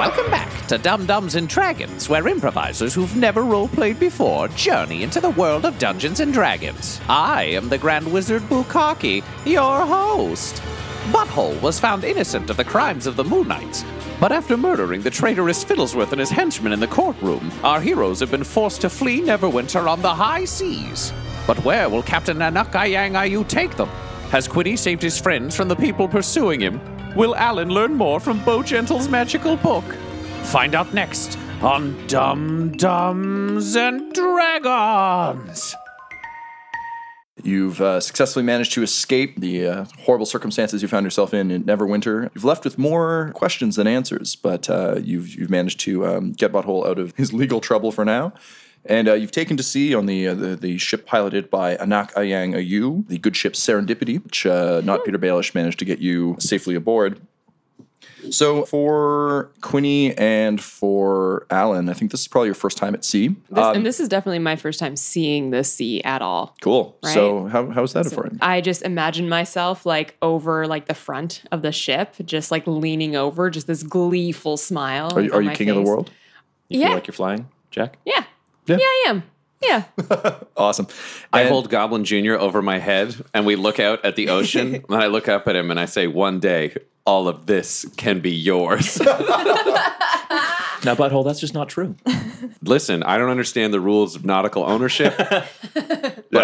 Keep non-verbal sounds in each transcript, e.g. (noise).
Welcome back to Dumb-Dumbs and Dragons, where improvisers who've never roleplayed before journey into the world of Dungeons and Dragons. I am the Grand Wizard Bukaki, your host. Butthole was found innocent of the crimes of the Moonites, but after murdering the traitorous Fiddlesworth and his henchmen in the courtroom, our heroes have been forced to flee Neverwinter on the high seas. But where will Captain Nanak Ayang Ayu take them? Has Quinny saved his friends from the people pursuing him? Will Alyn learn more from Bo Gentle's magical book? Find out next on Dumb-Dumbs and Dragons. You've uh, successfully managed to escape the uh, horrible circumstances you found yourself in in Neverwinter. You've left with more questions than answers, but uh, you've you've managed to um, get Butthole out of his legal trouble for now. And uh, you've taken to sea on the, uh, the the ship piloted by Anak Ayang Ayu, the good ship Serendipity, which uh, not Peter Baelish managed to get you safely aboard. So for Quinny and for Alyn, I think this is probably your first time at sea. This, Um, and this is definitely my first time seeing the sea at all. cool. Right? So how how was that for you? I just imagine myself like over like the front of the ship, just like leaning over, just this gleeful smile. Are you, are you king of the world? You Yeah. feel like you're flying, Jack? Yeah. Yeah. Yeah, I am. Yeah. (laughs) Awesome. I And- hold Goblin Jr. over my head and we look out at the ocean. (laughs) and I look up at him and I say, One day, all of this can be yours. (laughs) Now, butthole, that's just not true. (laughs) Listen, I don't understand the rules of nautical ownership, (laughs) but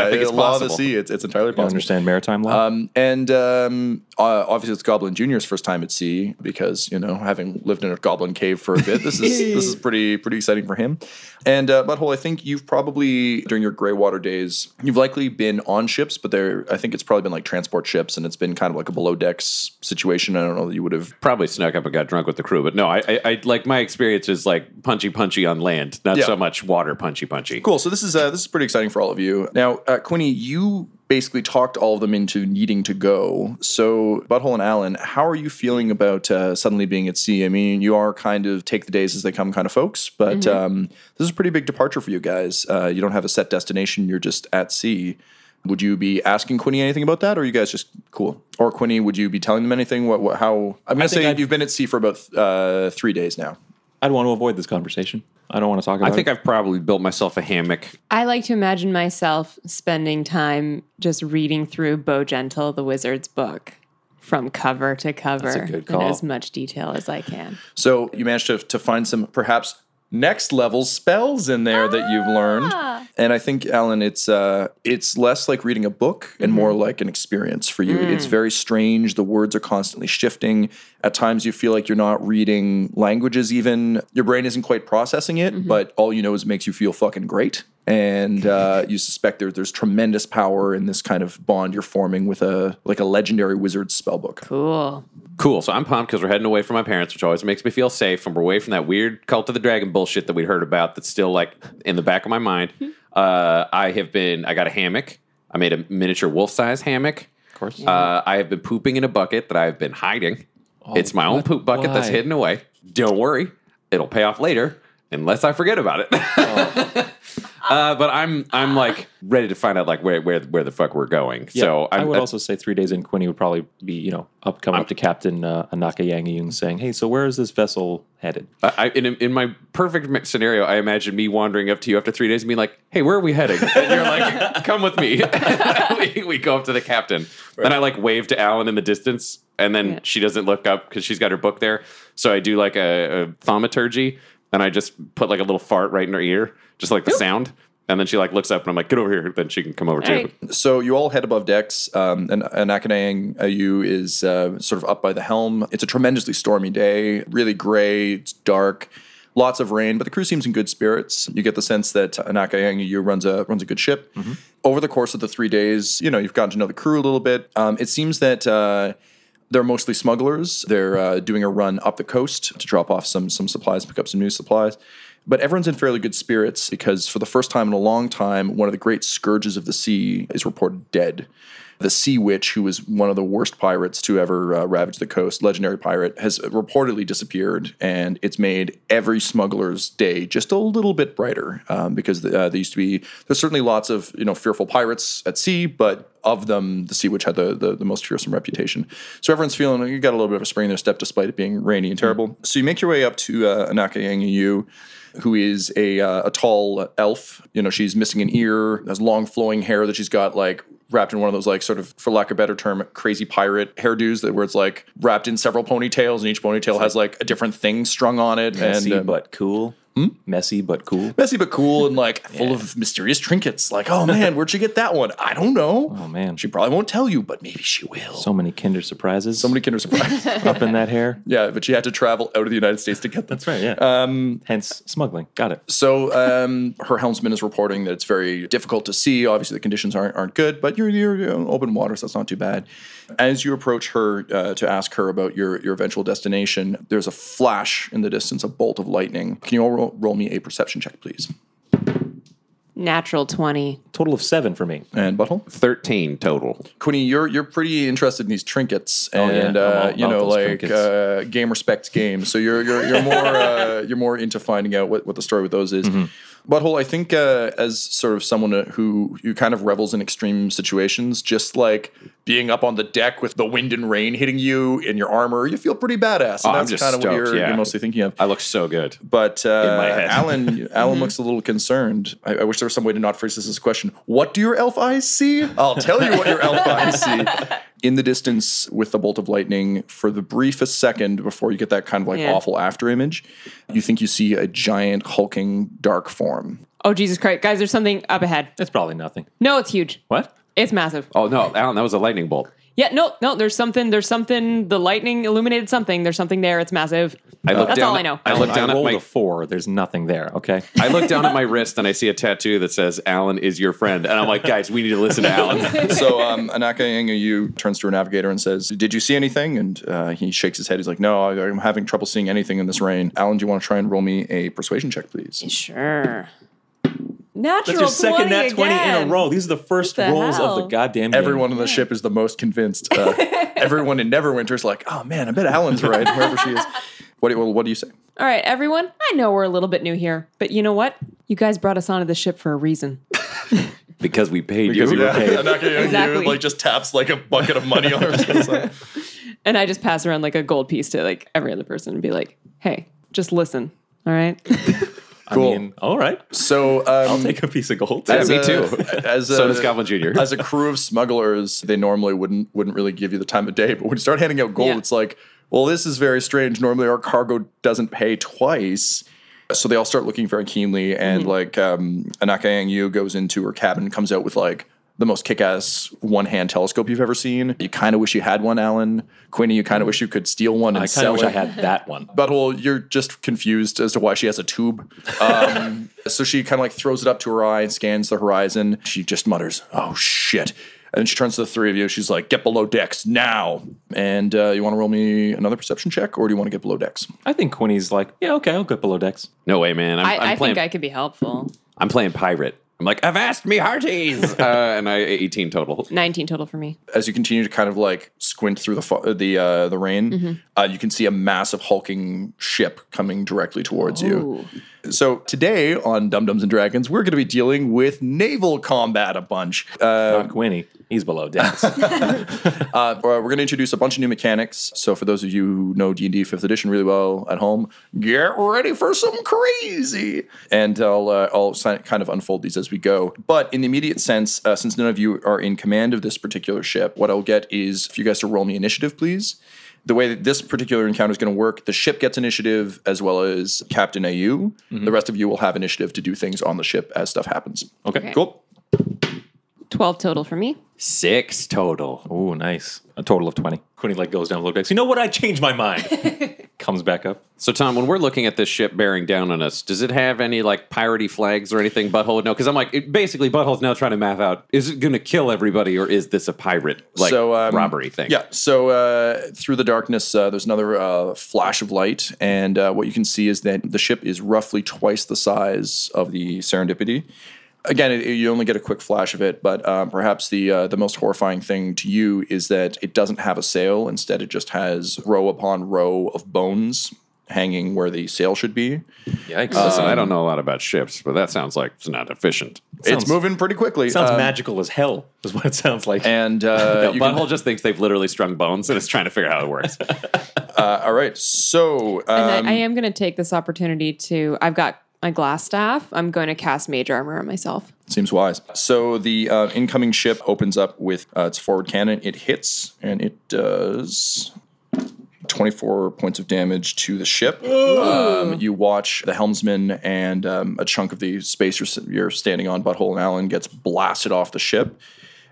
I think it's law of the possible. sea. It's, it's entirely You possible. understand maritime law? Um, and um, uh, obviously, it's Goblin Junior's first time at sea because you know, having lived in a goblin cave for a bit, this is (laughs) this is pretty pretty exciting for him. And uh, Butthole, I think you've probably during your gray water days, you've likely been on ships, but there, I think it's probably been like transport ships, and it's been kind of like a below decks situation. I don't know that you would have. Probably snuck up and got drunk with the crew, but no, I, I, I like my experience is like punchy punchy on land, not Yeah. so much water punchy punchy. Cool. So this is uh, this is pretty exciting for all of you. Now, uh, Quinny, you basically talked all of them into needing to go. So, Butthole and Alyn, how are you feeling about uh, suddenly being at sea? I mean, you are kind of take the days as they come kind of folks, but um, this is a pretty big departure for you guys. Uh, you don't have a set destination; you're just at sea. Would you be asking Quinny anything about that, or are you guys just cool? Or Quinny, would you be telling them anything? What? what how? I'm gonna think say I'd- you've been at sea for about uh, three days now. I'd want to avoid this conversation. I don't want to talk about I think it. I've probably built myself a hammock. I like to imagine myself spending time just reading through Bo Gentle, the wizard's book, from cover to cover That's a good in as much detail as I can. So you managed to, to find some perhaps next level spells in there that you've learned. Ah, And I think, Alyn, it's uh, it's less like reading a book and more mm-hmm. like an experience for you. It's mm. very strange. The words are constantly shifting. At times you feel like you're not reading languages even. Your brain isn't quite processing it, mm-hmm. but all you know is it makes you feel fucking great. And uh, you suspect there, there's tremendous power in this kind of bond you're forming with a like a legendary wizard's spellbook. Cool. Cool. So I'm pumped because we're heading away from my parents, which always makes me feel safe, and we're away from that weird cult of the dragon bullshit that we'd heard about. That's still like in the back of my mind. Uh, I have been. I got a hammock. I made a miniature wolf size hammock. Of course. Uh, I have been pooping in a bucket that I have been hiding. it's my own poop bucket that's hidden away. Don't worry, it'll pay off later. Unless I forget about it. (laughs) uh, but I'm I'm like ready to find out like where where where the fuck we're going. so I I'm, would also say three days in, Quinny would probably be, you know, up coming up to Captain uh, Anaka Yang saying, "Hey, so where is this vessel headed?" I, I- in in my perfect scenario, I imagine me wandering up to you after three days and being like, "Hey, where are we heading?" And you're like, (laughs) "Come with me." (laughs) we, we go up to the captain. and I like wave to Alyn in the distance, and then Yeah. she doesn't look up because she's got her book there. So I do like a, a thaumaturgy, and I just put like a little fart right in her ear, just like the sound. And then she like looks up, and I'm like, "Get over here." Then she can come over too. Right. So you all head above decks, um, and, and Akanang Ayu is uh, sort of up by the helm. It's a tremendously stormy day, really gray, it's dark, lots of rain, but the crew seems in good spirits. You get the sense that Anakayang Ayu runs a runs a good ship. Over the course of the three days, you know, you've gotten to know the crew a little bit. Um, it seems that. Uh, they're mostly smugglers. They're uh, doing a run up the coast to drop off some some supplies, pick up some new supplies. But everyone's in fairly good spirits because for the first time in a long time, one of the great scourges of the sea is reported dead. The Sea Witch, who was one of the worst pirates to ever uh, ravage the coast, legendary pirate, has reportedly disappeared, and it's made every smuggler's day just a little bit brighter um, because uh, there used to be there's certainly lots of you know fearful pirates at sea, but of them, the Sea Witch had the, the, the most fearsome reputation. So everyone's feeling like you got a little bit of a spring in their step despite it being rainy and terrible. So you make your way up to uh, Anaka Yangayu, who is a, uh, a tall elf. You know, she's missing an ear, has long flowing hair that she's got like wrapped in one of those like sort of for lack of a better term crazy pirate hairdos that where it's like wrapped in several ponytails and each ponytail has like a different thing strung on it Messy and um, but cool. Messy but cool. messy but cool and like (laughs) full of mysterious trinkets like oh man where'd you get that one i don't know Oh man, she probably won't tell you, but maybe she will. so many Kinder surprises. So many Kinder Surprise. (laughs) up in that hair. (laughs) yeah, but she had to travel out of the United States to get them. That's right. Yeah. Um. Hence smuggling. Got it. So um, her helmsman is reporting that it's very difficult to see. Obviously, the conditions aren't, aren't good, but you're, you're, you're in open water, so that's not too bad. As you approach her uh, to ask her about your, your eventual destination, there's a flash in the distance, a bolt of lightning. Can you all roll, roll me a perception check, please? Natural 20. Total of seven for me. And Butthole? Thirteen total. Quinny, you're you're pretty interested in these trinkets, Oh, yeah. and I'm all uh, about you know, those like trinkets. uh, game respects games. So you're you're you're more (laughs) uh, you're more into finding out what, what the story with those is. Mm-hmm. Butthole, I think uh, as sort of someone who who kind of revels in extreme situations, just like being up on the deck with the wind and rain hitting you in your armor, you feel pretty badass. And Oh, that's kind of what you're, yeah. you're mostly thinking of. I look so good. But uh. Alyn, (laughs) Alyn looks a little concerned. I, I wish there was some way to not phrase this as a question. What do your elf eyes see? I'll tell you what your elf eyes see. (laughs) In the distance, with the bolt of lightning, for the briefest second before you get that kind of like Yeah. awful after image, you think you see a giant hulking dark form. Oh, Jesus Christ. Guys, there's something up ahead. It's probably nothing. No, it's huge. What? It's massive. Oh no, Alyn, that was a lightning bolt. Yeah, no, no, there's something, there's something, the lightning illuminated something. There's something there. It's massive. I look That's down, all I know. I look down I at rolled my a four. There's nothing there. Okay. (laughs) I look down at my wrist and I see a tattoo that says "Alyn is your friend," and I'm like, guys, we need to listen to Alyn. (laughs) so um, Anaka Yangayu turns to her navigator and says, "Did you see anything?" And uh, he shakes his head. He's like, "No, I, I'm having trouble seeing anything in this rain." Alyn, do you want to try and roll me a persuasion check, please? Sure. Natural That's your second 20 nat 20 in again. a row. These are the first the rolls of the goddamn game. Everyone on the ship is the most convinced. Uh, (laughs) everyone in Neverwinter's like, "Oh man, I bet Alyn's right, (laughs) wherever she is." What do you, well, what do you say? All right, everyone. I know we're a little bit new here, but you know what? You guys brought us onto the ship for a reason. (laughs) because we paid Because you. we were paid. Anaka Yangayu Exactly. like just taps like a bucket of money on her. And I just pass around like a gold piece to like every other person and be like, hey, just listen. All right. I Cool. mean, all right. so um, I'll take a piece of gold. Yeah, as me a- too. As (laughs) So does Goblin Jr. as a crew of smugglers, they normally wouldn't wouldn't really give you the time of day. But when you start handing out gold, Yeah. it's like, well, this is very strange. Normally, our cargo doesn't pay twice. So they all start looking very keenly, and Mm-hmm. like um, Anaka Yang Yu goes into her cabin, and comes out with like the most kick-ass one-hand telescope you've ever seen. You kind of wish you had one, Alyn. Quinny, you kind of wish you could steal one and I kind sell of wish it. I had that one. (laughs) Butthole, you're just confused as to why she has a tube. Um, (laughs) so she kind of like throws it up to her eye and scans the horizon. She just mutters, "Oh shit!" And she turns to the three of you. She's like, "Get below decks now!" And uh, you want to roll me another perception check, or do you want to get below decks? I think Quinny's like, yeah, okay, I'll get below decks. No way, man. I'm, I, I'm I playing. think I could be helpful. I'm playing pirate. I'm like, avast me hearties, (laughs) uh, and I 18 total. 19 total for me. As you continue to kind of like squint through the fo- the uh, the rain, uh, you can see a massive hulking ship coming directly towards you. So today on Dumb-Dumbs and Dragons, we're going to be dealing with naval combat a bunch. Uh, Not Quinny. He's below decks. (laughs) (laughs) uh, we're going to introduce a bunch of new mechanics. So for those of you who know D&D 5th edition really well at home, get ready for some crazy. And I'll, uh, I'll kind of unfold these as we go. But in the immediate sense, uh, since none of you are in command of this particular ship, what I'll get is if you guys to roll me initiative, please. The way that this particular encounter is going to work, the ship gets initiative as well as Captain AU. The mm-hmm. rest of you will have initiative to do things on the ship as stuff happens. Okay. Cool. 12 total for me. Six total. Oh, nice. A total of 20. Quinny like goes down below decks. You know what? I changed my mind. (laughs) Comes back up. So, Tom, when we're looking at this ship bearing down on us, does it have any like piratey flags or anything Butthole would know? Because I'm like, it, basically, Butthole's now trying to map out: is it going to kill everybody, or is this a pirate like so, um, robbery thing? Yeah. So uh, through the darkness, uh, there's another uh, flash of light, and uh, what you can see is that the ship is roughly twice the size of the Serendipity. Again, it, you only get a quick flash of it, but um, perhaps the uh, the most horrifying thing to you is that it doesn't have a sail. Instead, it just has row upon row of bones hanging where the sail should be. Yikes. Listen, I don't know a lot about ships, but that sounds like it's not efficient. it's Sounds- moving pretty quickly. sounds Um, magical as hell, is what it sounds like. And (laughs) uh, No, you can- just thinks they've literally strung bones and is trying to figure out how it works. (laughs) uh, all right. So um, And I, I am going to take this opportunity to. I've got my glass staff. I'm going to cast mage armor on myself. Seems wise. So the uh, incoming ship opens up with uh, its forward cannon. It hits, and it does 24 points of damage to the ship. Um, you watch the helmsman and um, a chunk of the space you're, you're standing on, Butthole and Alyn, gets blasted off the ship.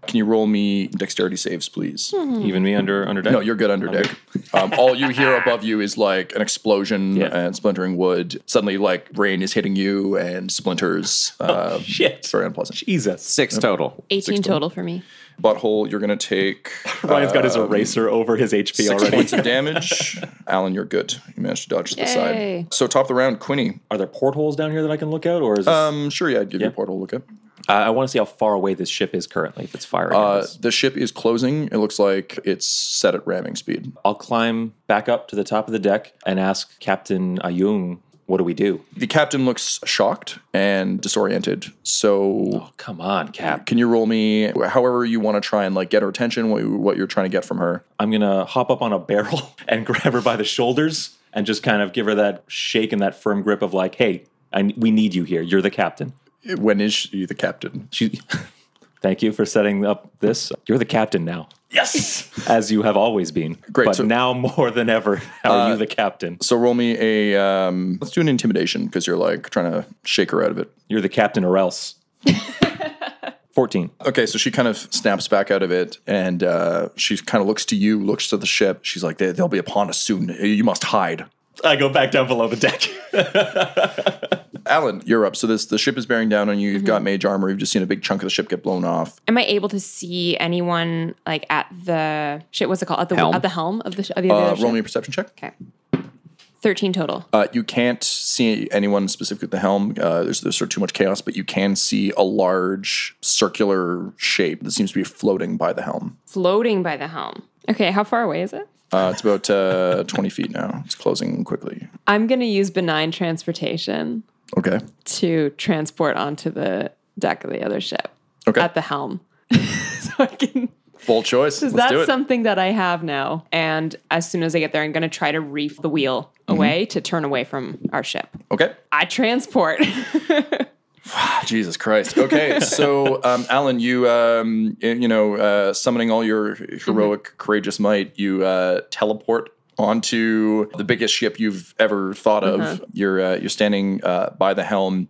Can you roll me dexterity saves, please? Even me under under deck. No, you're good under deck. Um, all you hear above you is like an explosion (laughs) Yeah. and splintering wood. Suddenly, like rain is hitting you and splinters. Uh, (laughs) shit. It's very unpleasant. Jesus. Six total. 18 total for me. Butthole, you're going to take (laughs) Ryan's got his eraser over his HP six already. points of damage. Alan, you're good. You managed to dodge to the Yay. side. So top of the round, Quinny. Are there portholes down here that I can look out, or is this, Um, sure, yeah, I'd give you a portal look at. Uh, I want to see how far away this ship is currently if it's firing. Uh, the ship is closing. It looks like it's set at ramming speed. I'll climb back up to the top of the deck and ask Captain Ayung, "What do we do?" The captain looks shocked and disoriented. So Oh, come on, Cap. can you roll me however you want to try and like get her attention, what, you, what you're trying to get from her? I'm gonna hop up on a barrel (laughs) and grab her by the shoulders and just kind of give her that shake and that firm grip of like, "Hey, I, we need you here. You're the captain." When is she the captain? She. (laughs) Thank you for setting up this. You're the captain now. Yes, (laughs) as you have always been. Great, but so- now more than ever, (laughs) are you the captain? So roll me a um, let's do an intimidation because you're like trying to shake her out of it. You're the captain, or else. Fourteen. Okay, so she kind of snaps back out of it, and uh, she kind of looks to you, looks to the ship. She's like, they, "They'll be upon us soon. You must hide." I go back down below the deck. Alyn, you're up. So this the ship is bearing down on you. You've got mage armor. You've just seen a big chunk of the ship get blown off. Am I able to see anyone like at the shit? What's it called? At the Helm. at the helm of the sh- of the Uh, other roll me a perception check. Okay. Thirteen total. Uh, you can't see anyone specific at the helm. Uh, there's, there's sort of too much chaos, but you can see a large circular shape that seems to be floating by the helm. Floating by the helm. Okay, how far away is it? Uh, it's about uh, 20 feet now. It's closing quickly. I'm gonna use benign transposition Okay. to transport onto the deck of the other ship Okay. at the helm, (laughs) so I can. Bold choice. Because Let's do that's something that I have now. And as soon as I get there, I'm going to try to reef the wheel Mm-hmm. away to turn away from our ship. Okay. I transport. (laughs) Jesus Christ. Okay, (laughs) so um, Alyn, you um, you know, uh, summoning all your heroic, courageous might, you uh, teleport onto the biggest ship you've ever thought of. You're uh, you're standing uh, by the helm.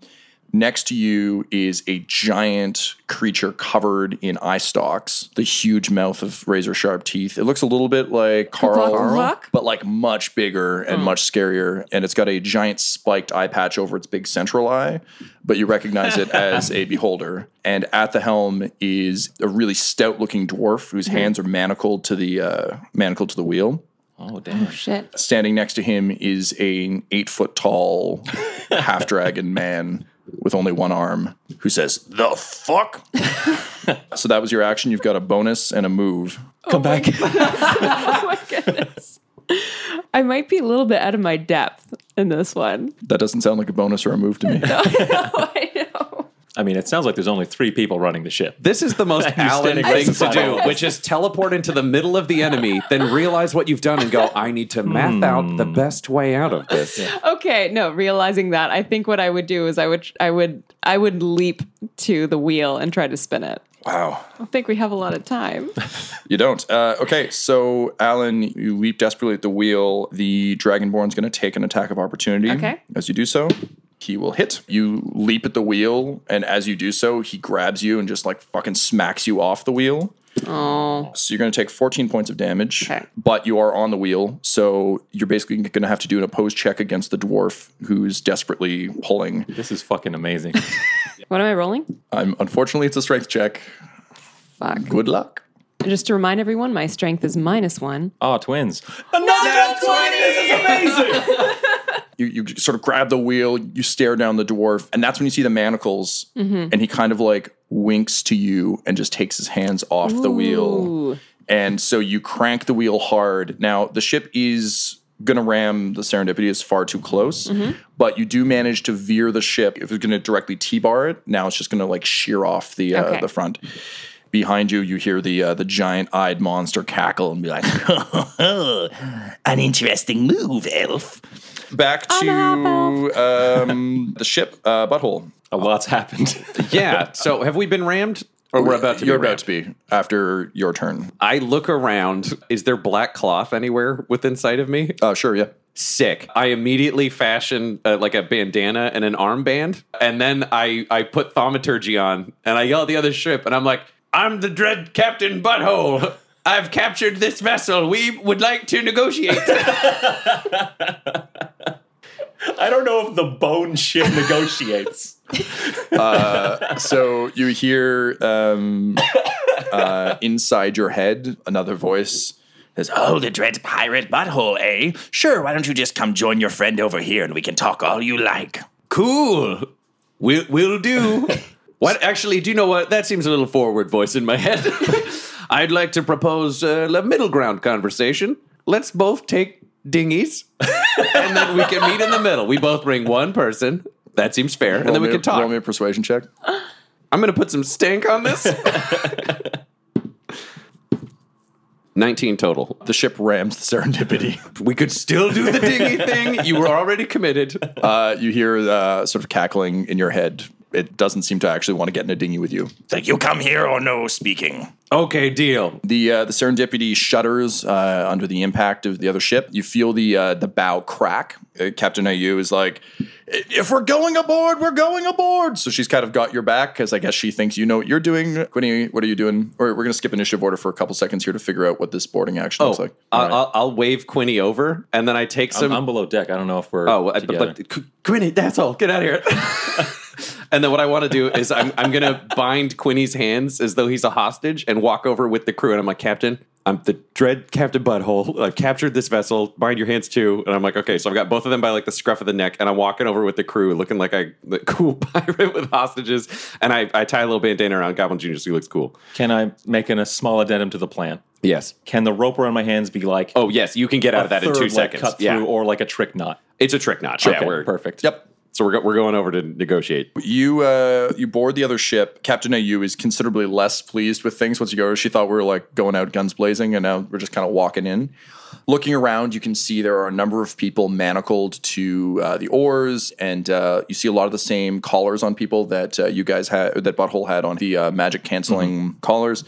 Next to you is a giant creature covered in eye stalks, the huge mouth of razor sharp teeth. It looks a little bit like Carl, Carl? but like much bigger and much scarier. And it's got a giant spiked eye patch over its big central eye, but you recognize it (laughs) as a beholder. And at the helm is a really stout looking dwarf whose hands are manacled to the uh, manacled to the wheel. Oh, oh damn! Shit. Standing next to him is an eight foot tall (laughs) half dragon man with only one arm who says, The fuck? (laughs) so that was your action. You've got a bonus and a move. Come oh back. (laughs) Oh my goodness. I might be a little bit out of my depth. in this one. That doesn't sound like a bonus or a move to me. No, I know. I mean, it sounds like there's only three people running the ship. This is the most (laughs) And Alyn thing to do, which is teleport into the middle of the enemy, then realize what you've done and go, I need to math out the best way out of this. Okay, no, realizing that, I think what I would do is I would I would I would leap to the wheel and try to spin it. wow. I think we have a lot of time. (laughs) You don't. Uh, okay, so Alyn, you leap desperately at the wheel. The Dragonborn's going to take an attack of opportunity. Okay. As you do so, he will hit. You leap at the wheel, and as you do so, he grabs you and just like fucking smacks you off the wheel. Oh, So you're going to take 14 points of damage, Okay. but you are on the wheel. So you're basically going to have to do an opposed check against the dwarf who's desperately pulling. This is fucking amazing. (laughs) what am I rolling? Um, unfortunately, it's a strength check. Fuck. Good luck. Just to remind everyone, my strength is minus one. oh, twins. (laughs) you, you sort of grab the wheel, you stare down the dwarf, and that's when you see the manacles, and he kind of like winks to you and just takes his hands off the wheel. And so you crank the wheel hard. Now, the ship is going to ram the Serendipity is far too close, but you do manage to veer the ship. If it's going to directly T-bar it, now it's just going to like shear off the uh, Okay. the front. Behind you, you hear the uh, the giant-eyed monster cackle and be like, (laughs) An interesting move, elf. Back to um, the ship, uh, butthole. A lot's happened. (laughs) Yeah. So have we been rammed? Or we're about to You're be about rammed? to be after your turn. I look around. Is there black cloth anywhere within sight of me? Uh, sure, yeah. Sick. I immediately fashion uh, like a bandana and an armband, and then I I put thaumaturgy on, and I yell at the other ship, and I'm like, "I'm the dread Captain Butthole. I've captured this vessel. We would like to negotiate." (laughs) I don't know if the bone shit negotiates. (laughs) So you hear um, uh, inside your head another voice says, Oh, the dread pirate butthole, eh? Sure, why don't you just come join your friend over here and we can talk all you like? cool. Will will do. what actually? Do you know what? That seems a little forward voice in my head. (laughs) I'd like to propose uh, a middle ground conversation. Let's both take dinghies, and then we can meet in the middle. We both bring one person. That seems fair, and then we can talk. Roll me a persuasion check. I'm going to put some stank on this. (laughs) 19 total. The ship rams the Serendipity. We could still do the dinghy thing. You were already committed. Uh, you hear uh, sort of cackling in your head. It doesn't seem to actually want to get in a dinghy with you. It's like, you come here or no speaking. Okay, deal. The uh, the Serendipity shudders uh, under the impact of the other ship. You feel the uh, the bow crack. Uh, Captain AU is like, "If we're going aboard, we're going aboard." So she's kind of got your back because I guess she thinks you know what you're doing. Quinny, what are you doing? Or we're gonna skip initiative order for a couple seconds here to figure out what this boarding action looks Oh, like. I'll, I'll, I'll wave Quinny over, and then I take I'm, some. I'm below deck. I don't know if we're. oh, well, together. but, but Qu- Quinny, that's all. Get out of here. (laughs) and then what I want to do is I'm, I'm going to bind Quinny's hands as though he's a hostage and walk over with the crew. And I'm like, Captain, I'm the dread Captain Butthole. I've captured this vessel. Bind your hands too. And I'm like, okay. So I've got both of them by like the scruff of the neck, and I'm walking over with the crew, looking like a the (laughs) cool pirate with hostages. And I, I tie a little bandana around Goblin Junior so he looks cool. Can I make an, a small addendum to the plan? Yes. Can the rope around my hands be like Oh yes, you can get out of that in two seconds. cut through, yeah, or like a trick knot? it's a trick knot. Yeah, Okay, we're perfect. Yep. So we're go- we're going over to negotiate. You uh, you board the other ship. Captain AU is considerably less pleased with things once you go. She thought we were like going out guns blazing, and now we're just kind of walking in. Looking around, you can see there are a number of people manacled to uh, the oars, and uh, you see a lot of the same collars on people that uh, you guys had, that Butthole had on the uh, magic canceling collars.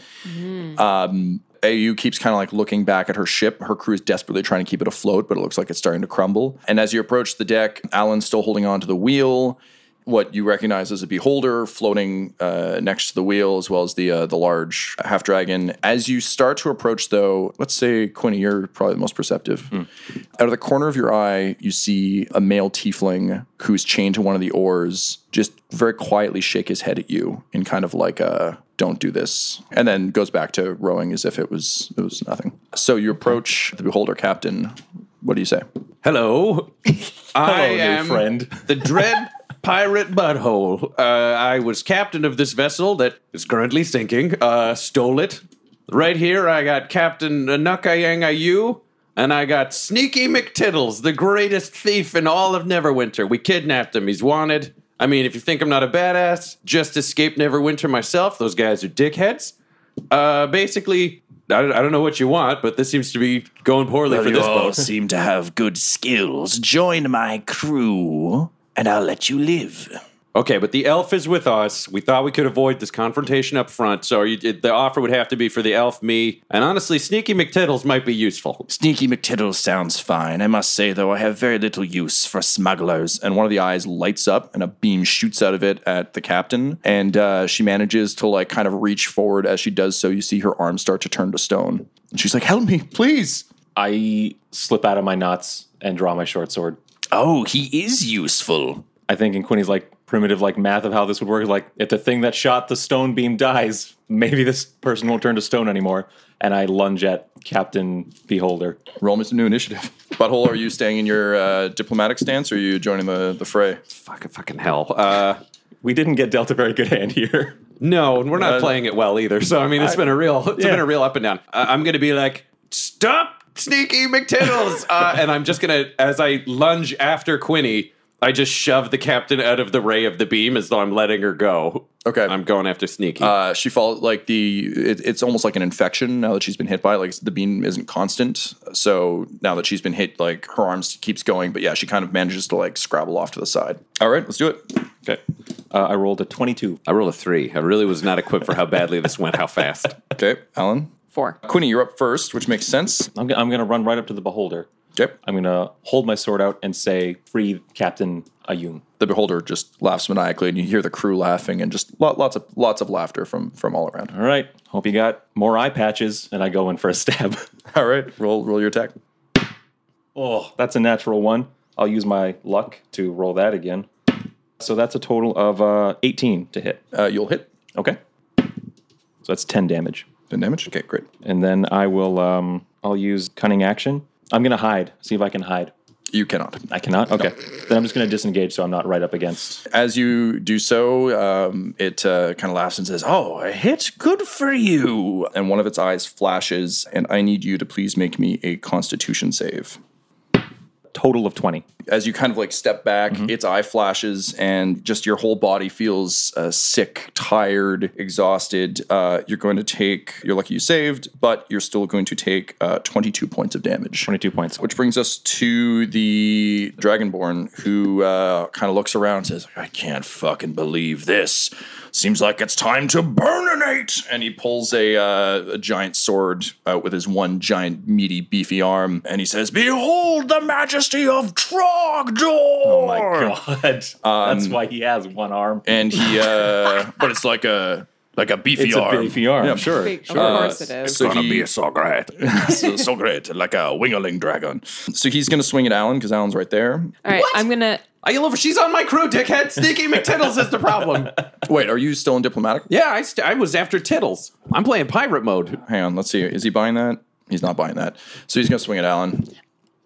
Um, AU keeps kind of like looking back at her ship. Her crew is desperately trying to keep it afloat, but it looks like it's starting to crumble. And as you approach the deck, Alyn's still holding on to the wheel. What you recognize as a beholder floating uh, next to the wheel, as well as the uh, the large half dragon. As you start to approach, though, let's say Quinny, you're probably the most perceptive. Out of the corner of your eye, you see a male tiefling who's chained to one of the oars, just very quietly shake his head at you in kind of like a don't do this and then goes back to rowing as if it was it was nothing so you approach the beholder captain what do you say Hello, (laughs) I Hello, new am friend. the dread pirate butthole. Uh, I was captain of this vessel that is currently sinking. Uh, stole it. Right here, I got Captain Nakayang Ayu. and I got Sneaky McTiddles, the greatest thief in all of Neverwinter. We kidnapped him. He's wanted. I mean, if you think I'm not a badass, just escaped Neverwinter myself. Those guys are dickheads. Uh, basically, I, I don't know what you want, but this seems to be going poorly Well, for you this all boat. seem to have good skills. Join my crew, and I'll let you live. Okay, but the elf is with us. We thought we could avoid this confrontation up front, so you, it- the offer would have to be for the elf, me, and honestly, Sneaky McTiddles might be useful. Sneaky McTiddle sounds fine. I must say, though, I have very little use for smugglers. And one of the eyes lights up, and a beam shoots out of it at the captain. And uh, she manages to like kind of reach forward. As she does so, you see her arms start to turn to stone. And she's like, "Help me, please!" I slip out of my knots and draw my short sword. Oh, he is useful. I think and Quinny's like primitive like math of how this would work. Like if the thing that shot the stone beam dies, maybe this person won't turn to stone anymore. And I lunge at Captain Beholder. Roll me some new initiative. (laughs) Butthole, are you staying in your uh, diplomatic stance, or are you joining the the fray? Fucking fucking hell. Uh, We didn't get dealt a very good hand here. (laughs) no, and we're not Uh, playing it well either. So I mean, it's been a real, it's yeah. been a real up and down. Uh, I'm gonna be like, stop, Sneaky McTiddles, (laughs) uh, and I'm just gonna, as I lunge after Quinny, I just shove the captain out of the ray of the beam as though I'm letting her go. Okay. I'm going after Sneaky. Uh, she falls like the it, it's almost like an infection now that she's been hit by it. like the beam isn't constant so now that she's been hit like her arms keeps going but yeah she kind of manages to like scrabble off to the side all right let's do it Okay. Uh, I rolled a 22. I rolled a three. I really was not equipped for how badly this went, how fast. (laughs) okay alyn Four. quinny you're up first which makes sense I'm, g- I'm going to run right up to the Beholder. Okay I'm going to hold my sword out and say, free Captain Ayun. the beholder just laughs maniacally and you hear the crew laughing and just lo- lots of lots of laughter from from all around All right. Hope you got more eye patches. And I go in for a stab. (laughs) all right roll roll your attack oh, that's a natural one. I'll use my luck to roll that again. So that's a total of uh, 18 to hit. uh, you'll hit Okay. So that's 10 damage. 10 damage okay great And then I will, um, I'll use cunning action. I'm going to hide. See if I can hide. you cannot I cannot? Okay. Then I'm just going to disengage so I'm not right up against. As you do so, um, it uh, kind of laughs and says, "Oh, a hit! Good for you!" And one of its eyes flashes, and I need you to please make me a Constitution save. Total of 20. As you kind of like step back, its eye flashes, and just your whole body feels uh, sick, tired, exhausted. Uh, you're going to take. You're lucky you saved, but you're still going to take uh, 22 points of damage. 22 points. Which brings us to the Dragonborn, who uh, kind of looks around and says, I can't fucking believe this. Seems like it's time to burninate. And he pulls a, uh, a giant sword out with his one giant, meaty, beefy arm. And he says, Behold the majesty of Trogdor! Oh my god. (laughs) That's why he has one arm. And he, uh, (laughs) but it's like a. Like a beefy It's a arm. beefy arm. Yeah, sure. Big- sure. Of course it is. So gonna he, be so great. (laughs) so, so great, like a wingaling dragon. So he's going to swing at Alyn because Alyn's right there. All right, I'm gonna. I yell over, she's on my crew, dickhead. Sneaky McTiddles is the problem. Wait, are you still in diplomatic? yeah, I, st- I was after Tiddles. I'm playing pirate mode. Hang on, let's see. Is he buying that? He's not buying that. So he's gonna swing at Alyn.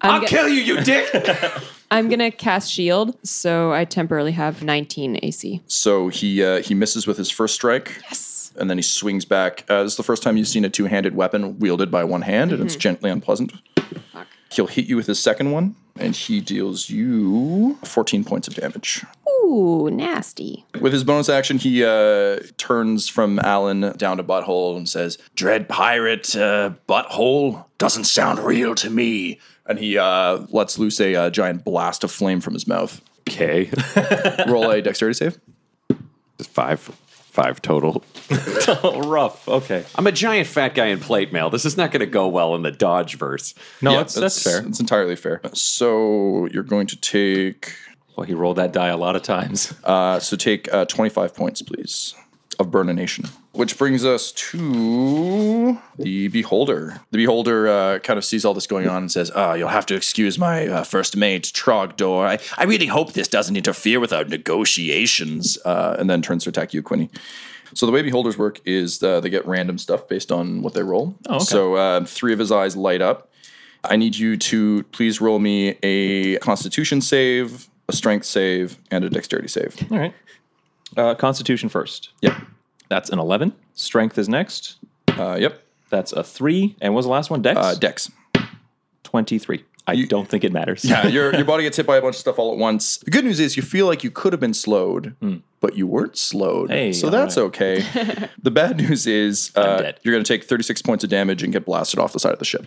I'm, I'll go- kill you, you dick. (laughs) I'm gonna cast shield, so I temporarily have 19 AC. So he uh, he misses with his first strike. Yes. And then he swings back. Uh, this is the first time you've seen a two-handed weapon wielded by one hand, and it's gently unpleasant. He'll hit you with his second one, and he deals you 14 points of damage. Ooh, nasty. With his bonus action, he uh, turns from Alyn down to Butthole and says, Dread pirate uh, butthole doesn't sound real to me. And he uh, lets loose a uh, giant blast of flame from his mouth. Okay. (laughs) Roll a dexterity save. Just five. Five total. (laughs) Oh, rough. Okay. I'm a giant fat guy in plate mail. This is not going to go well in the Dodge verse. No, Yeah, that's, that's fair. It's entirely fair. So you're going to take Well, he rolled that die a lot of times. uh, so take uh, 25 points, please, of Burnination. Which brings us to the Beholder. The Beholder uh, kind of sees all this going on and says, Uh, you'll have to excuse my uh, first mate, Trogdor. I, I really hope this doesn't interfere with our negotiations. uh, and then turns to attack you, Quinny. So the way Beholders work is uh, they get random stuff based on what they roll. Oh, okay. So uh, three of his eyes light up. I need you to please roll me a Constitution save, a Strength save, and a Dexterity save. All right. Uh, Constitution first. Yep. That's an 11. Strength is next. Uh, yep. That's a 3. And what was the last one? Dex? Uh, Dex. 23. I don't think it matters. Yeah, your (laughs) your body gets hit by a bunch of stuff all at once. The good news is you feel like you could have been slowed, but you weren't slowed. Hey, so that's right. okay. (laughs) the bad news is uh, you're going to take 36 points of damage and get blasted off the side of the ship.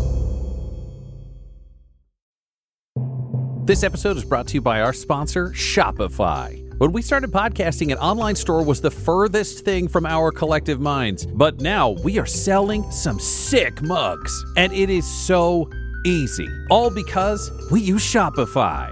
This episode is brought to you by our sponsor, Shopify. When we started podcasting, an online store was the furthest thing from our collective minds. But now we are selling some sick mugs. And it is so easy. All because we use Shopify.